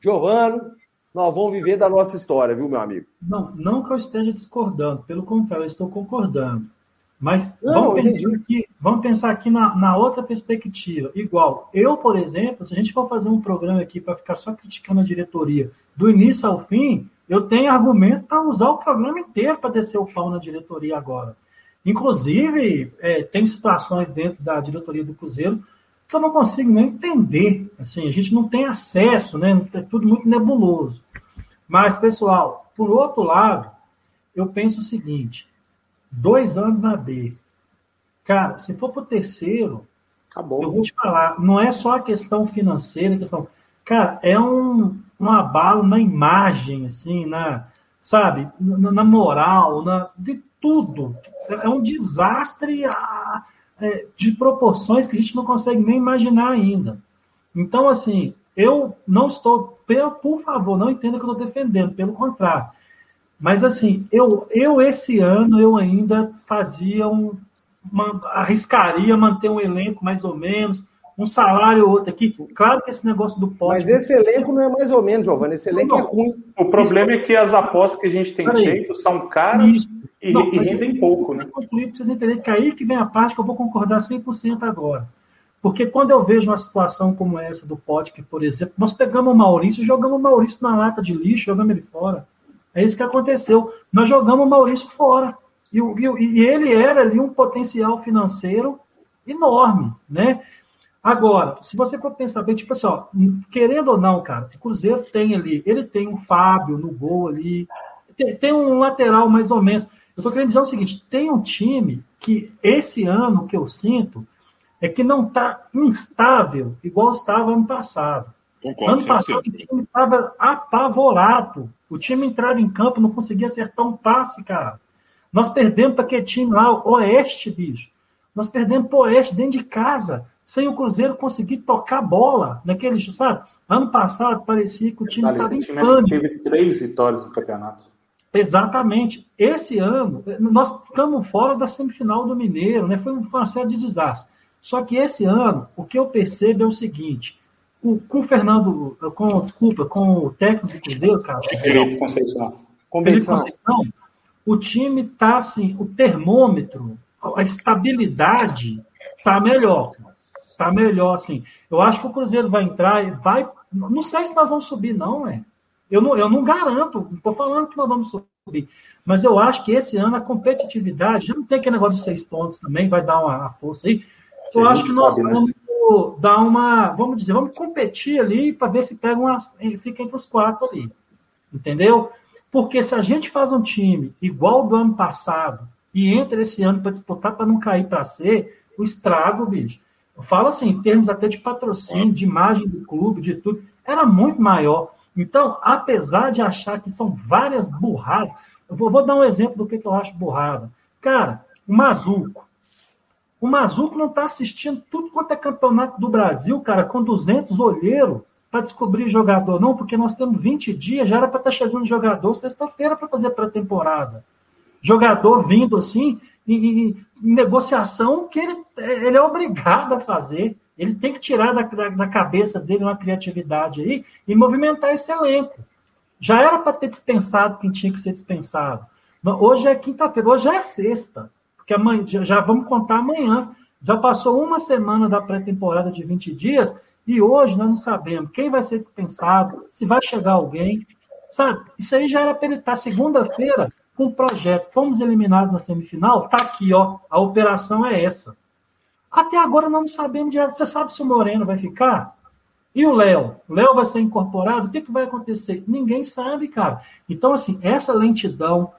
Giovano, nós vamos viver da nossa história, viu, meu amigo? Não, não que eu esteja discordando, pelo contrário, eu estou concordando. Mas Não, vamos, pensar aqui, vamos pensar aqui na, na outra perspectiva. Igual, eu, por exemplo, se a gente for fazer um programa aqui para ficar só criticando a diretoria do início ao fim, eu tenho argumento para usar o programa inteiro para descer o pau na diretoria agora. Inclusive, é, tem situações dentro da diretoria do Cruzeiro que eu não consigo nem entender. Assim, a gente não tem acesso, né? É tudo muito nebuloso. Mas, pessoal, por outro lado, eu penso o seguinte: dois anos na B. Cara, se for para o terceiro, Acabou. eu vou te falar, não é só a questão financeira, a questão. Cara, é um, um abalo na imagem, assim, na, sabe, na, na moral, na, de tudo. É um desastre a, é, de proporções que a gente não consegue nem imaginar ainda. Então, assim, eu não estou, por favor, não entenda que eu estou defendendo, pelo contrário. Mas, assim, eu, eu esse ano, eu ainda fazia um, uma, arriscaria manter um elenco mais ou menos, um salário ou outro aqui. Claro que esse negócio do pote. Mas esse elenco não é mais ou menos, Giovanni. Esse elenco é não, é ruim. O problema Isso. é que as apostas que a gente tem feito são caras Isso. e, não, e rendem pouco, né? Concluir para vocês entenderem que aí que vem a parte que eu vou concordar 100% agora. Porque quando eu vejo uma situação como essa do Potker, por exemplo, nós pegamos o Maurício e jogamos o Maurício na lata de lixo, jogamos ele fora. É isso que aconteceu. Nós jogamos o Maurício fora. E, e, e ele era ali um potencial financeiro enorme, né? Agora, se você for pensar bem, tipo assim, ó, querendo ou não, cara, o Cruzeiro tem ali, ele tem um Fábio no gol ali, tem, tem um lateral mais ou menos. Eu tô querendo dizer o seguinte: tem um time que esse ano que eu sinto é que não está instável igual estava ano passado. Concordo, ano passado o time estava apavorado. O time entrava em campo, não conseguia acertar um passe, cara. Nós perdemos para aquele time lá, o Oeste, bicho. Nós perdemos para o Oeste dentro de casa, sem o Cruzeiro conseguir tocar bola naquele, sabe? Ano passado parecia que o time estava em pânico. teve três vitórias no campeonato. Exatamente. Esse ano, nós ficamos fora da semifinal do Mineiro, né? Foi uma série de desastres. Só que esse ano, o que eu percebo é o seguinte: o, com o Fernando, com, desculpa, com o técnico do Cruzeiro, cara. Felipe Conceição. Felipe Conceição, o time está assim, o termômetro, a estabilidade está melhor. Está melhor, assim. Eu acho que o Cruzeiro vai entrar e vai. Não sei se nós vamos subir, não, é. Eu não, eu não garanto, não estou falando que nós vamos subir. Mas eu acho que esse ano a competitividade, já não tem aquele negócio de seis pontos também, vai dar uma, uma força aí. Eu acho que nós sabe, né? Dar uma, vamos dizer, vamos competir ali para ver se pega uma, fica entre os quatro ali. Entendeu? Porque se a gente faz um time igual do ano passado e entra esse ano para disputar para não cair para ser, o estrago, bicho. Eu falo assim, em termos até de patrocínio, de imagem do clube, de tudo, era muito maior. Então, apesar de achar que são várias burradas, eu vou, vou dar um exemplo do que, que eu acho burrada. Cara, o Mazuco. O Mazuco não está assistindo tudo quanto é campeonato do Brasil, cara, com 200 olheiros para descobrir jogador, não, porque nós temos 20 dias, já era para estar tá chegando jogador sexta-feira para fazer pré-temporada. Jogador vindo assim, em, negociação que ele, ele é obrigado a fazer. Ele tem que tirar da, da, da cabeça dele uma criatividade aí e movimentar esse elenco. Já era para ter dispensado quem tinha que ser dispensado. Hoje é quinta-feira, hoje é sexta, porque amanhã, já, vamos contar amanhã. Já passou uma semana da pré-temporada de 20 dias e hoje nós não sabemos quem vai ser dispensado, se vai chegar alguém, sabe? Isso aí já era para ele estar segunda-feira com o projeto. Fomos eliminados na semifinal, tá aqui, ó. A operação é essa. Até agora não sabemos de Você sabe se o Moreno vai ficar? E o Léo? O Léo vai ser incorporado? O que, que vai acontecer? Ninguém sabe, cara. Então, assim, essa lentidão,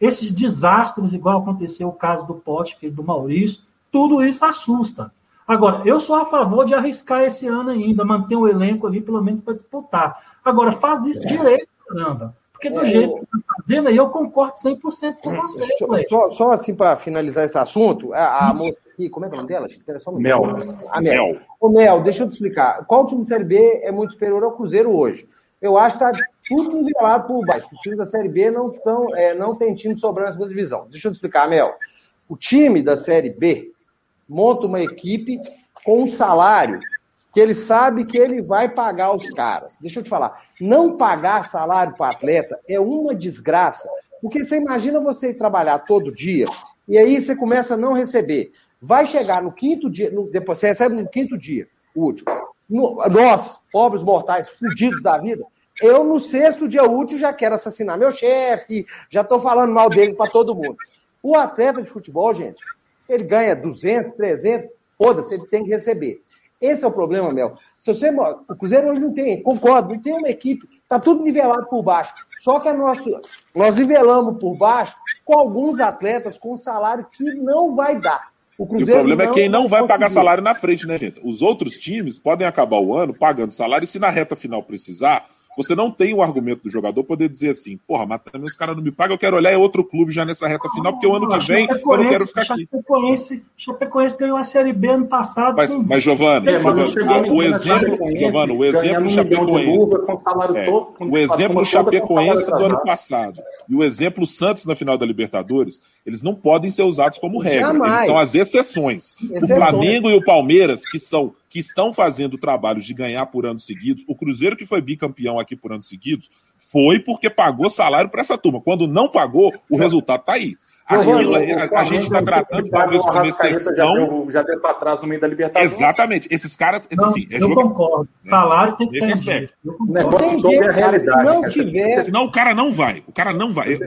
esses desastres, igual aconteceu o caso do Pote, e do Maurício, tudo isso assusta. Agora, eu sou a favor de arriscar esse ano ainda, manter o elenco ali, pelo menos para disputar. Agora, faz isso é. direito, caramba. Porque do é, jeito que está fazendo aí, eu concordo 100% com você. Só, só, só, assim, para finalizar esse assunto, a, a moça aqui, como é, é o nome dela? Só um Mel. A Mel. Mel. Ô, Mel, deixa eu te explicar. Qual time Série B é muito superior ao Cruzeiro hoje? Eu acho que está tudo nivelado por baixo. Os times da Série B não, tão, é, não tem time sobrando na segunda divisão. Deixa eu te explicar, Mel. O time da Série B monta uma equipe com um salário que ele sabe que ele vai pagar os caras. Deixa eu te falar, não pagar salário para atleta é uma desgraça, porque você imagina você ir trabalhar todo dia e aí você começa a não receber. Vai chegar no quinto dia, no, depois você recebe no quinto dia, o último. No, nós, pobres mortais, fudidos da vida, eu no sexto dia útil já quero assassinar meu chefe, já estou falando mal dele para todo mundo. O atleta de futebol, gente, ele ganha 200, 300, foda-se, ele tem que receber. Esse é o problema, Mel. Se você, o Cruzeiro hoje não tem, concordo, não tem uma equipe, tá tudo nivelado por baixo. Só que a nosso, nós nivelamos por baixo com alguns atletas com salário que não vai dar. O, Cruzeiro o problema é quem não vai, vai pagar salário na frente, né, gente? Os outros times podem acabar o ano pagando salário e se na reta final precisar, você não tem o argumento do jogador poder dizer assim, porra, mas também os caras não me pagam, eu quero olhar é outro clube já nessa reta final, porque o ano que vem eu não quero ficar aqui. Chapecoense, Chapecoense ganhou a Série B ano passado. Mas, com... mas é, Giovani, o exemplo, Giovani, o exemplo Chapecoense, é, o exemplo Chapecoense do ano passado e o exemplo Santos na final da Libertadores, eles não podem ser usados como regra, Jamais. eles são as exceções. exceções. O Flamengo e o Palmeiras, que são que estão fazendo trabalhos de ganhar por anos seguidos. O Cruzeiro, que foi bicampeão aqui por anos seguidos, foi porque pagou salário para essa turma. Quando não pagou, o resultado está aí. Aquilo, a, a, gente está tratando talvez como exceção. Já deu, já deu para trás no meio da Libertadores. Exatamente. Esses caras. Esse, não, assim, é eu jogo, concordo. Né? Salário tem que jeito, cara. Se não tiver. Senão o cara não vai. O cara não vai.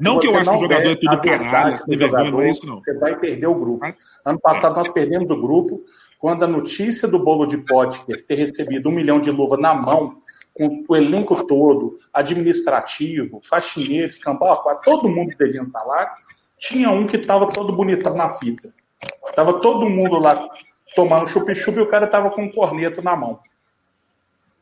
Não que eu acho que o jogador é tudo canalha, se vergonha, não é isso, não. Você vai perder o grupo. Ano passado nós perdemos o grupo quando a notícia do bolo de Potker ter recebido um milhão de luva na mão, com o elenco todo, administrativo, faxineiros, cambal, todo mundo devia salário, tinha um que estava todo bonitão na fita. Tava todo mundo lá tomando chup-chup e o cara tava com um corneto na mão.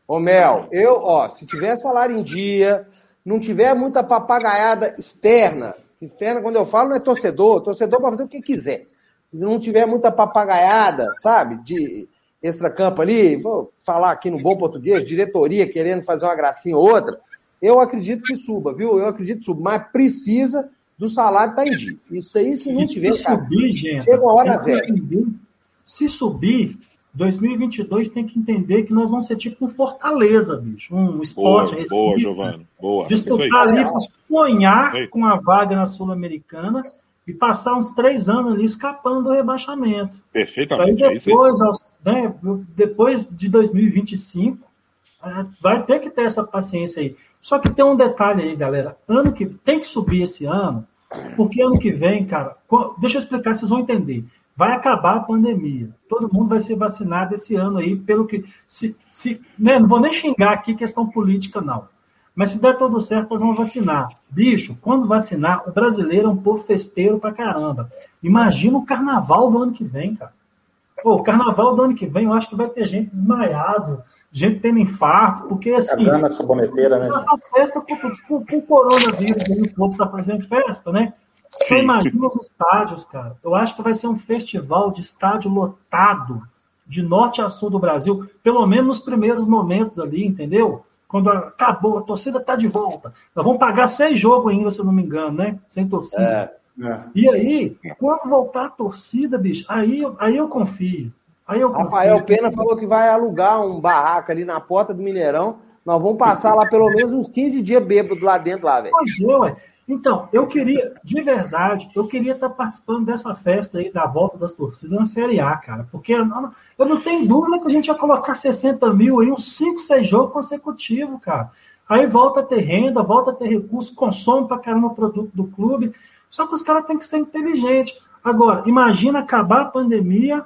Ô Mel, eu, ó, se tiver salário em dia, não tiver muita papagaiada externa, externa, quando eu falo, não é torcedor, torcedor para fazer o que quiser se não tiver muita papagaiada, sabe, de extracampo ali, vou falar aqui no bom português, diretoria querendo fazer uma gracinha ou outra, eu acredito que suba, viu? Eu acredito que suba, mas precisa do salário estar tá em dia. Isso aí, se não e tiver, se cara, subir, gente, chega uma hora zero. Se subir, 2022 tem que entender que nós vamos ser tipo um Fortaleza, bicho, um esporte. Boa, boa Giovanni, boa. Disputar ali para sonhar com a vaga na Sul-Americana e passar uns três anos ali escapando do rebaixamento. Perfeitamente. Aí depois, é aos, né, depois de 2025, é, vai ter que ter essa paciência aí. Só que tem um detalhe aí, galera. Ano que tem que subir esse ano, porque ano que vem, cara, deixa eu explicar, vocês vão entender. Vai acabar a pandemia. Todo mundo vai ser vacinado esse ano aí, pelo que. Se, se, né, não vou nem xingar aqui questão política, não. Mas se der tudo certo, nós vamos vacinar. Bicho, quando vacinar, o brasileiro é um povo festeiro pra caramba. Imagina o carnaval do ano que vem, cara. Pô, o carnaval do ano que vem, eu acho que vai ter gente desmaiado, gente tendo infarto, porque assim. A essa boneteira, né? Essa festa com, com, com o coronavírus, o povo tá fazendo festa, né? Você imagina os estádios, cara. Eu acho que vai ser um festival de estádio lotado, de norte a sul do Brasil, pelo menos nos primeiros momentos ali, entendeu? Quando acabou, a torcida está de volta. Nós vamos pagar seis jogos ainda, se eu não me engano, né? Sem torcida. É, é. E aí, quando voltar a torcida, bicho, aí, aí eu confio. Aí eu confio. Rafael Pena falou que vai alugar um barraco ali na porta do Mineirão. Nós vamos passar lá pelo menos uns 15 dias bêbado lá dentro, lá, velho. Pois é, ué. Então, eu queria, de verdade, eu queria estar participando dessa festa aí da volta das torcidas na Série A, cara. Porque eu não, eu não tenho dúvida que a gente ia colocar 60 mil aí, uns 5, 6 jogos consecutivos, cara. Aí volta a ter renda, volta a ter recurso, consome pra caramba o produto do clube. Só que os caras têm que ser inteligentes. Agora, imagina acabar a pandemia,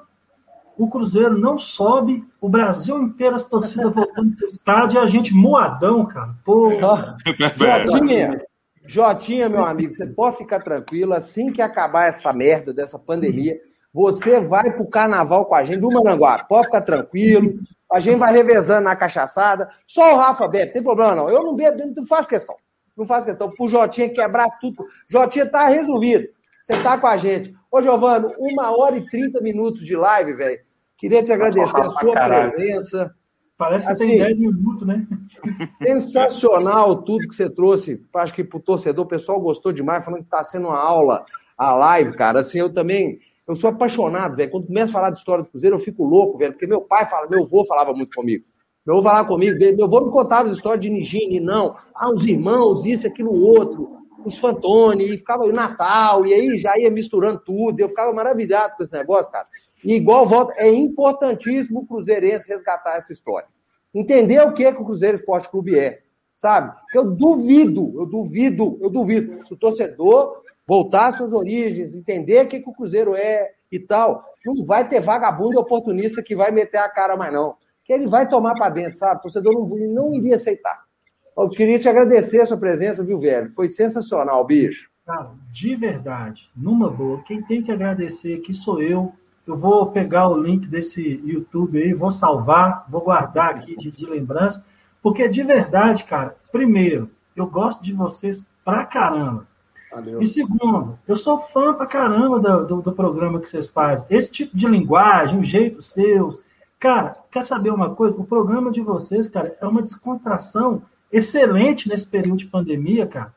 o Cruzeiro não sobe, o Brasil inteiro, as torcidas voltando pro estádio e a gente moadão, cara. Pô. Jotinha, Jotinha, meu amigo, você pode ficar tranquilo, assim que acabar essa merda dessa pandemia, você vai pro carnaval com a gente, viu, Mananguá? Pode ficar tranquilo, a gente vai revezando na cachaçada. Só o Rafa bebe, tem problema não. Eu não bebo, não faço questão. Não faço questão. Pro Jotinha quebrar tudo. Jotinha tá resolvido. Você tá com a gente. Ô, Giovano, uma hora e trinta minutos de live, velho. Queria te agradecer a sua presença. Parece que assim, tem 10 minutos, né? Sensacional tudo que você trouxe. Acho que para o torcedor, o pessoal gostou demais, falando que está sendo uma aula, a live, cara. Assim, eu também. Eu sou apaixonado, velho. Quando começo a falar de história do Cruzeiro, eu fico louco, velho. Porque meu pai fala, meu avô falava muito comigo. Meu avô falava comigo, meu avô me contava as histórias de Nigine, não. Ah, os irmãos, isso, aquilo, outro. Os Fantoni, e ficava o Natal, e aí já ia misturando tudo. Eu ficava maravilhado com esse negócio, cara. E igual volta, é importantíssimo o Cruzeirense resgatar essa história. Entender o que, é que o Cruzeiro Esporte Clube é, sabe? Eu duvido, eu duvido, eu duvido. Se o torcedor voltar às suas origens, entender o que, que o Cruzeiro é e tal. Não vai ter vagabundo oportunista que vai meter a cara mais, não. Que ele vai tomar para dentro, sabe? O torcedor não, não iria aceitar. Eu queria te agradecer a sua presença, viu, velho? Foi sensacional, bicho. Cara, de verdade, numa boa, quem tem que agradecer aqui sou eu. Eu vou pegar o link desse YouTube aí, vou salvar, vou guardar aqui de, de lembrança, porque de verdade, cara, primeiro, eu gosto de vocês pra caramba. Valeu. E segundo, eu sou fã pra caramba do, do, do, programa que vocês fazem. Esse tipo de linguagem, o jeito seus. Cara, quer saber uma coisa? O programa de vocês, cara, é uma descontração excelente nesse período de pandemia, cara.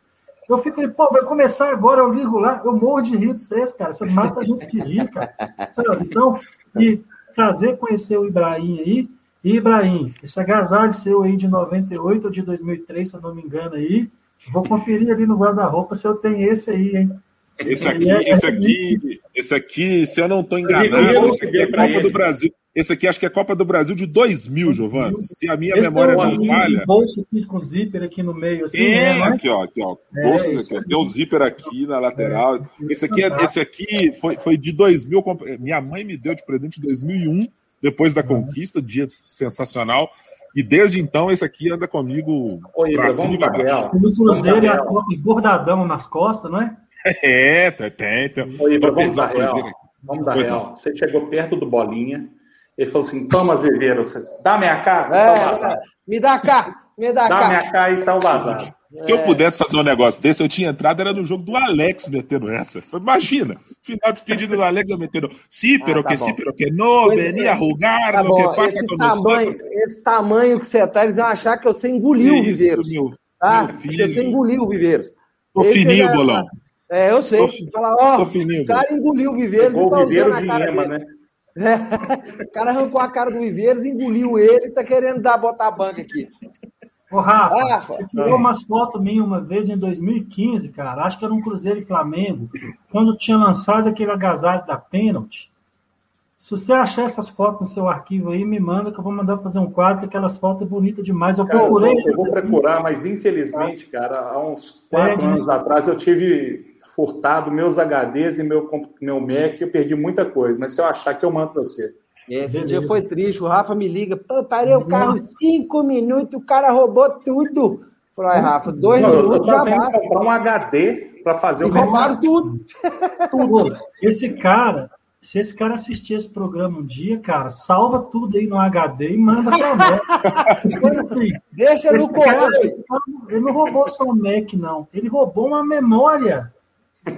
Eu fico ali, pô, vai começar agora, eu ligo lá, eu morro de rir de vocês, cara. Vocês matam a gente de rir, cara. Sabe? Então, e prazer conhecer o Ibrahim aí. E, Ibrahim, esse agasalho seu aí de 98 ou de 2003, se eu não me engano aí, vou conferir ali no guarda-roupa se eu tenho esse aí, hein? Esse aqui, é, esse aqui, esse aqui, se eu não estou enganado, esse aqui é Copa do Brasil. Esse aqui acho que é Copa do Brasil de 2000, Giovanni. Se a minha Esse memória é não falha. bolso aqui com zíper aqui no meio, assim. É, né? aqui, ó, aqui, ó. É, bolso aqui, Tem o zíper aqui na lateral. É, esse aqui, é, esse aqui foi, foi de 2000. Minha mãe me deu de presente em 2001, depois da conquista, dia sensacional. E desde então, esse aqui anda comigo. Oi, pra cima e baixo. No Cruzeiro é bordadão nas costas, não é? É, tem, tem. Oi, vamos dar real. Vamos dar real. Você chegou perto do Bolinha ele falou assim: toma, Azevedo, dá minha cá, é, é, me dá cá, me dá, dá cá. minha cá e sal vazado. Se eu pudesse fazer um negócio desse, eu tinha entrado, era no jogo do Alex metendo essa. Imagina, final despedido do Alex, eu metendo pero ah, tá que sí, pero que no, venia a rugar, tá que passa esse tamanho, esse tamanho que você tá, eles vão achar que você engoliu o Viveiros. Meu, tá? meu filho. Você engoliu o Viveiros. Tô esse fininho, bolão. É, eu sei. Fala, ó, o cara engoliu o Viveiros e tá usando a cara dele. Né? É. O cara arrancou a cara do Viveiros, engoliu ele e tá querendo dar, botar a banca aqui. Ô, Rafa, Rafa, você tirou umas fotos minhas uma vez em 2015, cara. Acho que era um Cruzeiro e Flamengo, quando tinha lançado aquele agasalho da pênalti. Se você achar essas fotos no seu arquivo aí, me manda que eu vou mandar fazer um quadro, que aquelas fotos é bonitas demais. Eu cara, procurei. Eu vou, eu vou procurar, mas infelizmente, cara, há uns quatro é, anos atrás eu tive furtado meus HDs e meu, meu Mac, eu perdi muita coisa, mas se eu achar que eu mando para você. Esse Beleza. dia foi triste, o Rafa me liga, pô, parei o carro cinco minutos, o cara roubou tudo. Falei, ai, Rafa, dois não, minutos já basta. comprar um HD para fazer e o roubaram tudo. tudo. Esse cara, se esse cara assistir esse programa um dia, cara, salva tudo aí no HD e manda pra nós. assim, Deixa no correio. Ele não roubou só um Mac, não. Ele roubou uma memória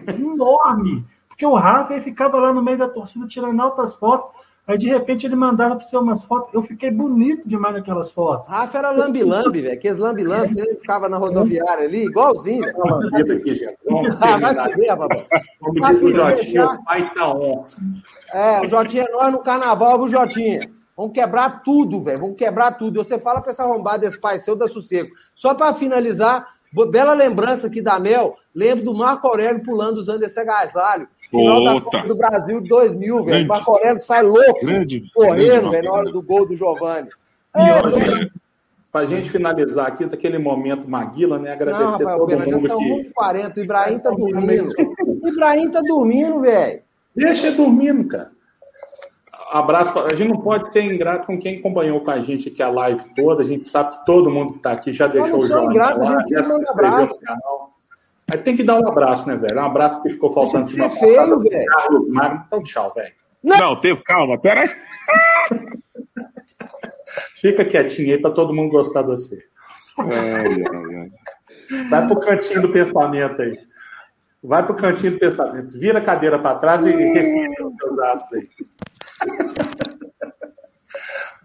enorme. Porque o Rafa ficava lá no meio da torcida tirando altas fotos. Aí, de repente, ele mandava para você umas fotos. Eu fiquei bonito demais naquelas fotos. Rafa era lambi-lambi, velho. Aqueles lambi-lambi. Você ficava na rodoviária ali, igualzinho. ah, vai. Como disse o Jotinha, o pai tá on. É, o Jotinha é nós no carnaval, viu, Jotinha? Vamos quebrar tudo, velho. Vamos quebrar tudo. Você fala para essa arrombada desse pai seu da sossego. Só para finalizar, Bela lembrança aqui da Mel. Lembro do Marco Aurélio pulando usando esse agasalho. Final da Copa do Brasil de 2000, velho. Marco Aurélio sai louco, grande, correndo, velho, na hora do gol do Giovanni. É, para a gente finalizar aqui, daquele momento Maguila, né? Agradecer Não, Rafael, todo mundo já são 40, o Ibrahim tá dormindo. O Ibrahim tá dormindo, velho. Deixa ele dormindo, cara abraço. A gente não pode ser ingrato com quem acompanhou com a gente aqui a live toda. A gente sabe que todo mundo que está aqui já deixou o jogo. Ingrato, a gente se inscreveu no canal. Aí tem que dar um abraço, né, velho? Um abraço que ficou faltando. Ser feio, velho. Então, tchau, velho. Não, não teve, calma, peraí. Fica quietinho aí para todo mundo gostar de você. É, é, é. Vai pro cantinho do pensamento aí. Vai pro cantinho do pensamento. Vira a cadeira para trás e reflita os seus atos aí.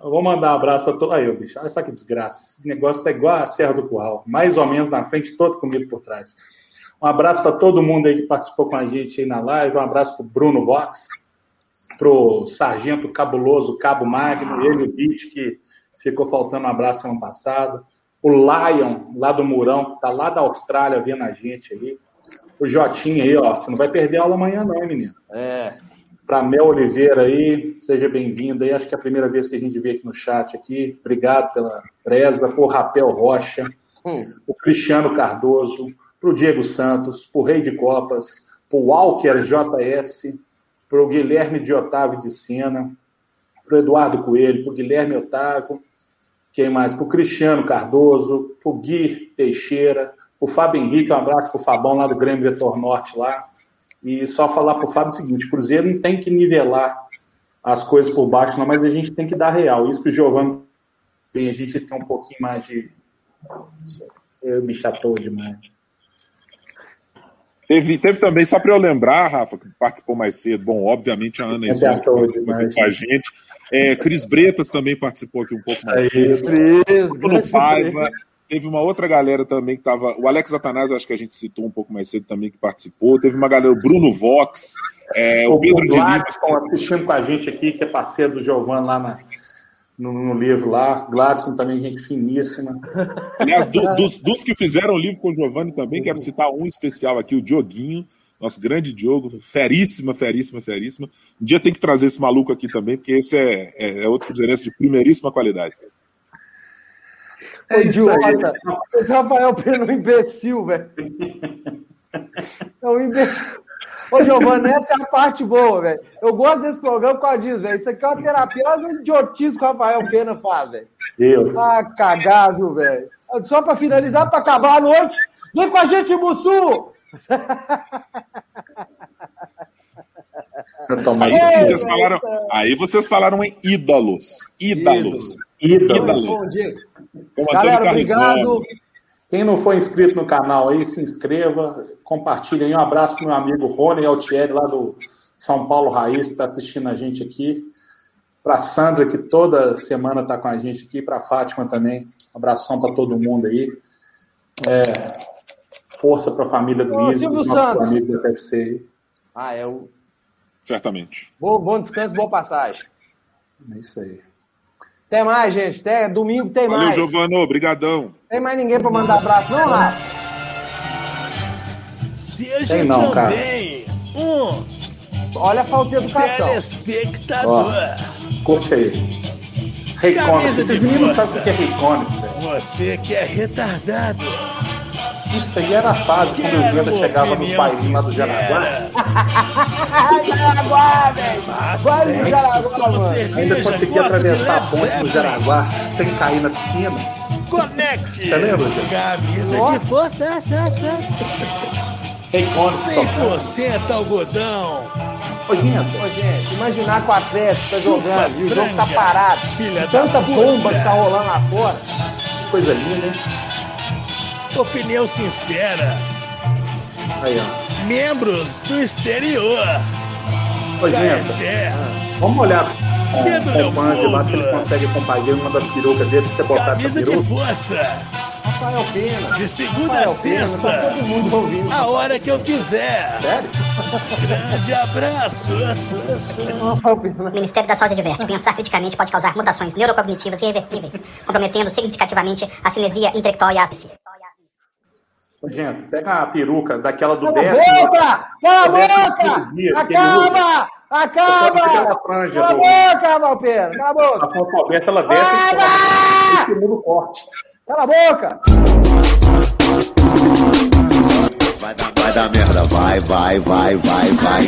Eu vou mandar um abraço para todo. Aí, bicho, olha só que desgraça. Esse negócio tá igual a Serra do Curral, mais ou menos na frente, todo comigo por trás. Um abraço para todo mundo aí que participou com a gente aí na live. Um abraço para Bruno Vox, para o Sargento Cabuloso Cabo Magno, ele o Beat, que ficou faltando um abraço ano passado. O Lion, lá do Murão, que está lá da Austrália vendo a gente aí. O Jotinha aí, ó. Você não vai perder aula amanhã, não, menino? É para Mel Oliveira aí, seja bem-vindo aí. Acho que é a primeira vez que a gente vê aqui no chat aqui. Obrigado pela presa, por Rapel Rocha, hum. o Cristiano Cardoso, para o Diego Santos, para o Rei de Copas, para o Walker JS, para o Guilherme de Otávio de Sena, para o Eduardo Coelho, para o Guilherme Otávio, quem mais? Para o Cristiano Cardoso, para o Gui Teixeira, o Fábio Henrique, um abraço para o Fabão lá do Grêmio Vetor Norte lá. E só falar para o Fábio o seguinte: o Cruzeiro não tem que nivelar as coisas por baixo, não, mas a gente tem que dar real. Isso que o Giovanni tem, a gente tem um pouquinho mais de. Eu me chateou demais. Teve, teve também, só para eu lembrar, Rafa, que participou mais cedo, bom, obviamente a Ana participou aqui com a gente. É, Cris Bretas também participou aqui um pouco mais Aí, cedo. Cris, Bruno Paiva. Teve uma outra galera também que estava. O Alex Atanás, acho que a gente citou um pouco mais cedo também, que participou. Teve uma galera, o Bruno Vox, é, o, o Pedro de Lima. Gladson assistindo com a gente aqui, que é parceiro do Giovanni lá na, no, no, livro lá. Gladson também, gente finíssima. Aliás, do, dos, dos, que fizeram o livro com o Giovanni também, quero citar um especial aqui, o Dioguinho, nosso grande Diogo, feríssima, feríssima, feríssima. Um dia tem que trazer esse maluco aqui também, porque esse é, é, é outro cruzeirense de primeiríssima qualidade. É idiota. Esse Rafael Pena é um imbecil, velho. É um imbecil. Ô, Giovanni, essa é a parte boa, velho. Eu gosto desse programa por causa disso, velho. Isso aqui é uma terapia, olha idiotice que o Rafael Pena faz, velho. Eu. Ah, cagado, velho. Só pra finalizar, pra acabar a noite, vem com a gente, Mussu! Aí vocês, falaram, aí vocês falaram em ídolos. Ídolos. Ídolos. Bom dia. Galera, obrigado. Quem não for inscrito no canal aí, se inscreva, compartilhe aí. Um abraço para meu amigo Rony Altieri, lá do São Paulo Raiz, que está assistindo a gente aqui. Para a Sandra, que toda semana está com a gente aqui. Para a Fátima também. Um abração para todo mundo aí. É, força para a família do Ô, Silvio Santos. amigos da TFC aí. Ah, é o. Certamente. Bom, bom descanso, boa passagem. É isso aí. Até mais, gente. Até domingo tem Valeu, mais. Giovano. Obrigadão. Tem mais ninguém pra mandar abraço, não, Rafa? Seja Tem não, cara. também um Olha a falta de educação. telespectador. Curte aí. Raycon. Esses meninos sabem o que é Raycon, velho. Você que é retardado. Isso aí era a fase quando o uma chegava nos bailinhos lá do sincera. Jaraguá. Ai, Jaraguá, velho. Faz Vai no como mano. Ainda conseguia atravessar a ponte do. Jaraguá sem cair na piscina. Conecte. Você lembra, gente? Camisa Ó. de força, essa, essa. Raycon tocando. 100% algodão. Ô, gente, Ô, gente, imaginar que o Atlético tá jogando e o jogo tá parado. filha tanta bomba que tá rolando lá fora. que coisa linda, hein? Opinião sincera. Aí, ó. Membros do exterior. Ô, gente, Caeté. vamos olhar Pedro com o Band lá se ele Leopoldo. consegue compagar uma das perucas dele, você botar essa Camisa de peruca. força. Rafael Pena. De segunda a Rafael Pena, tá sexta. todo mundo ouvindo. A hora que eu quiser. Sério? Grande abraço. Rafael. O Ministério da Saúde adverte: pensar criticamente pode causar mutações neurocognitivas irreversíveis, comprometendo significativamente a cinesia intelectual e a. Gente, pega a peruca daquela do Cala a décimo. boca! Cala a boca! dia, Acaba! Acaba! Cala a boca, Rafael Pena! Cala a A boca! fonte aberta, ela desce e. Segundo corte. Cala a boca! Vai dar, vai dar merda, vai, vai, vai, vai, vai.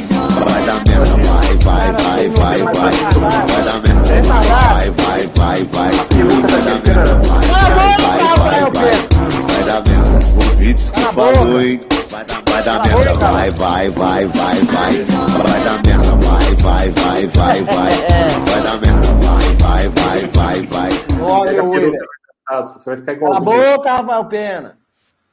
Vai dar merda, vai, vai, vai, vai, vai. Vai dar merda, vai, vai, vai, vai. Vai dar merda, vai, vai, vai, vai, vai. Vai dar merda, o vídeos que falou, hein? Vai dar, vai dar merda, vai, vai, vai, vai, vai. Vai dar merda, vai, vai, vai, vai, vai. Vai dar merda, vai, vai, vai, vai, vai. Olha o William. você vai ficar Cala a igualzinho. boca, Rafael Pena!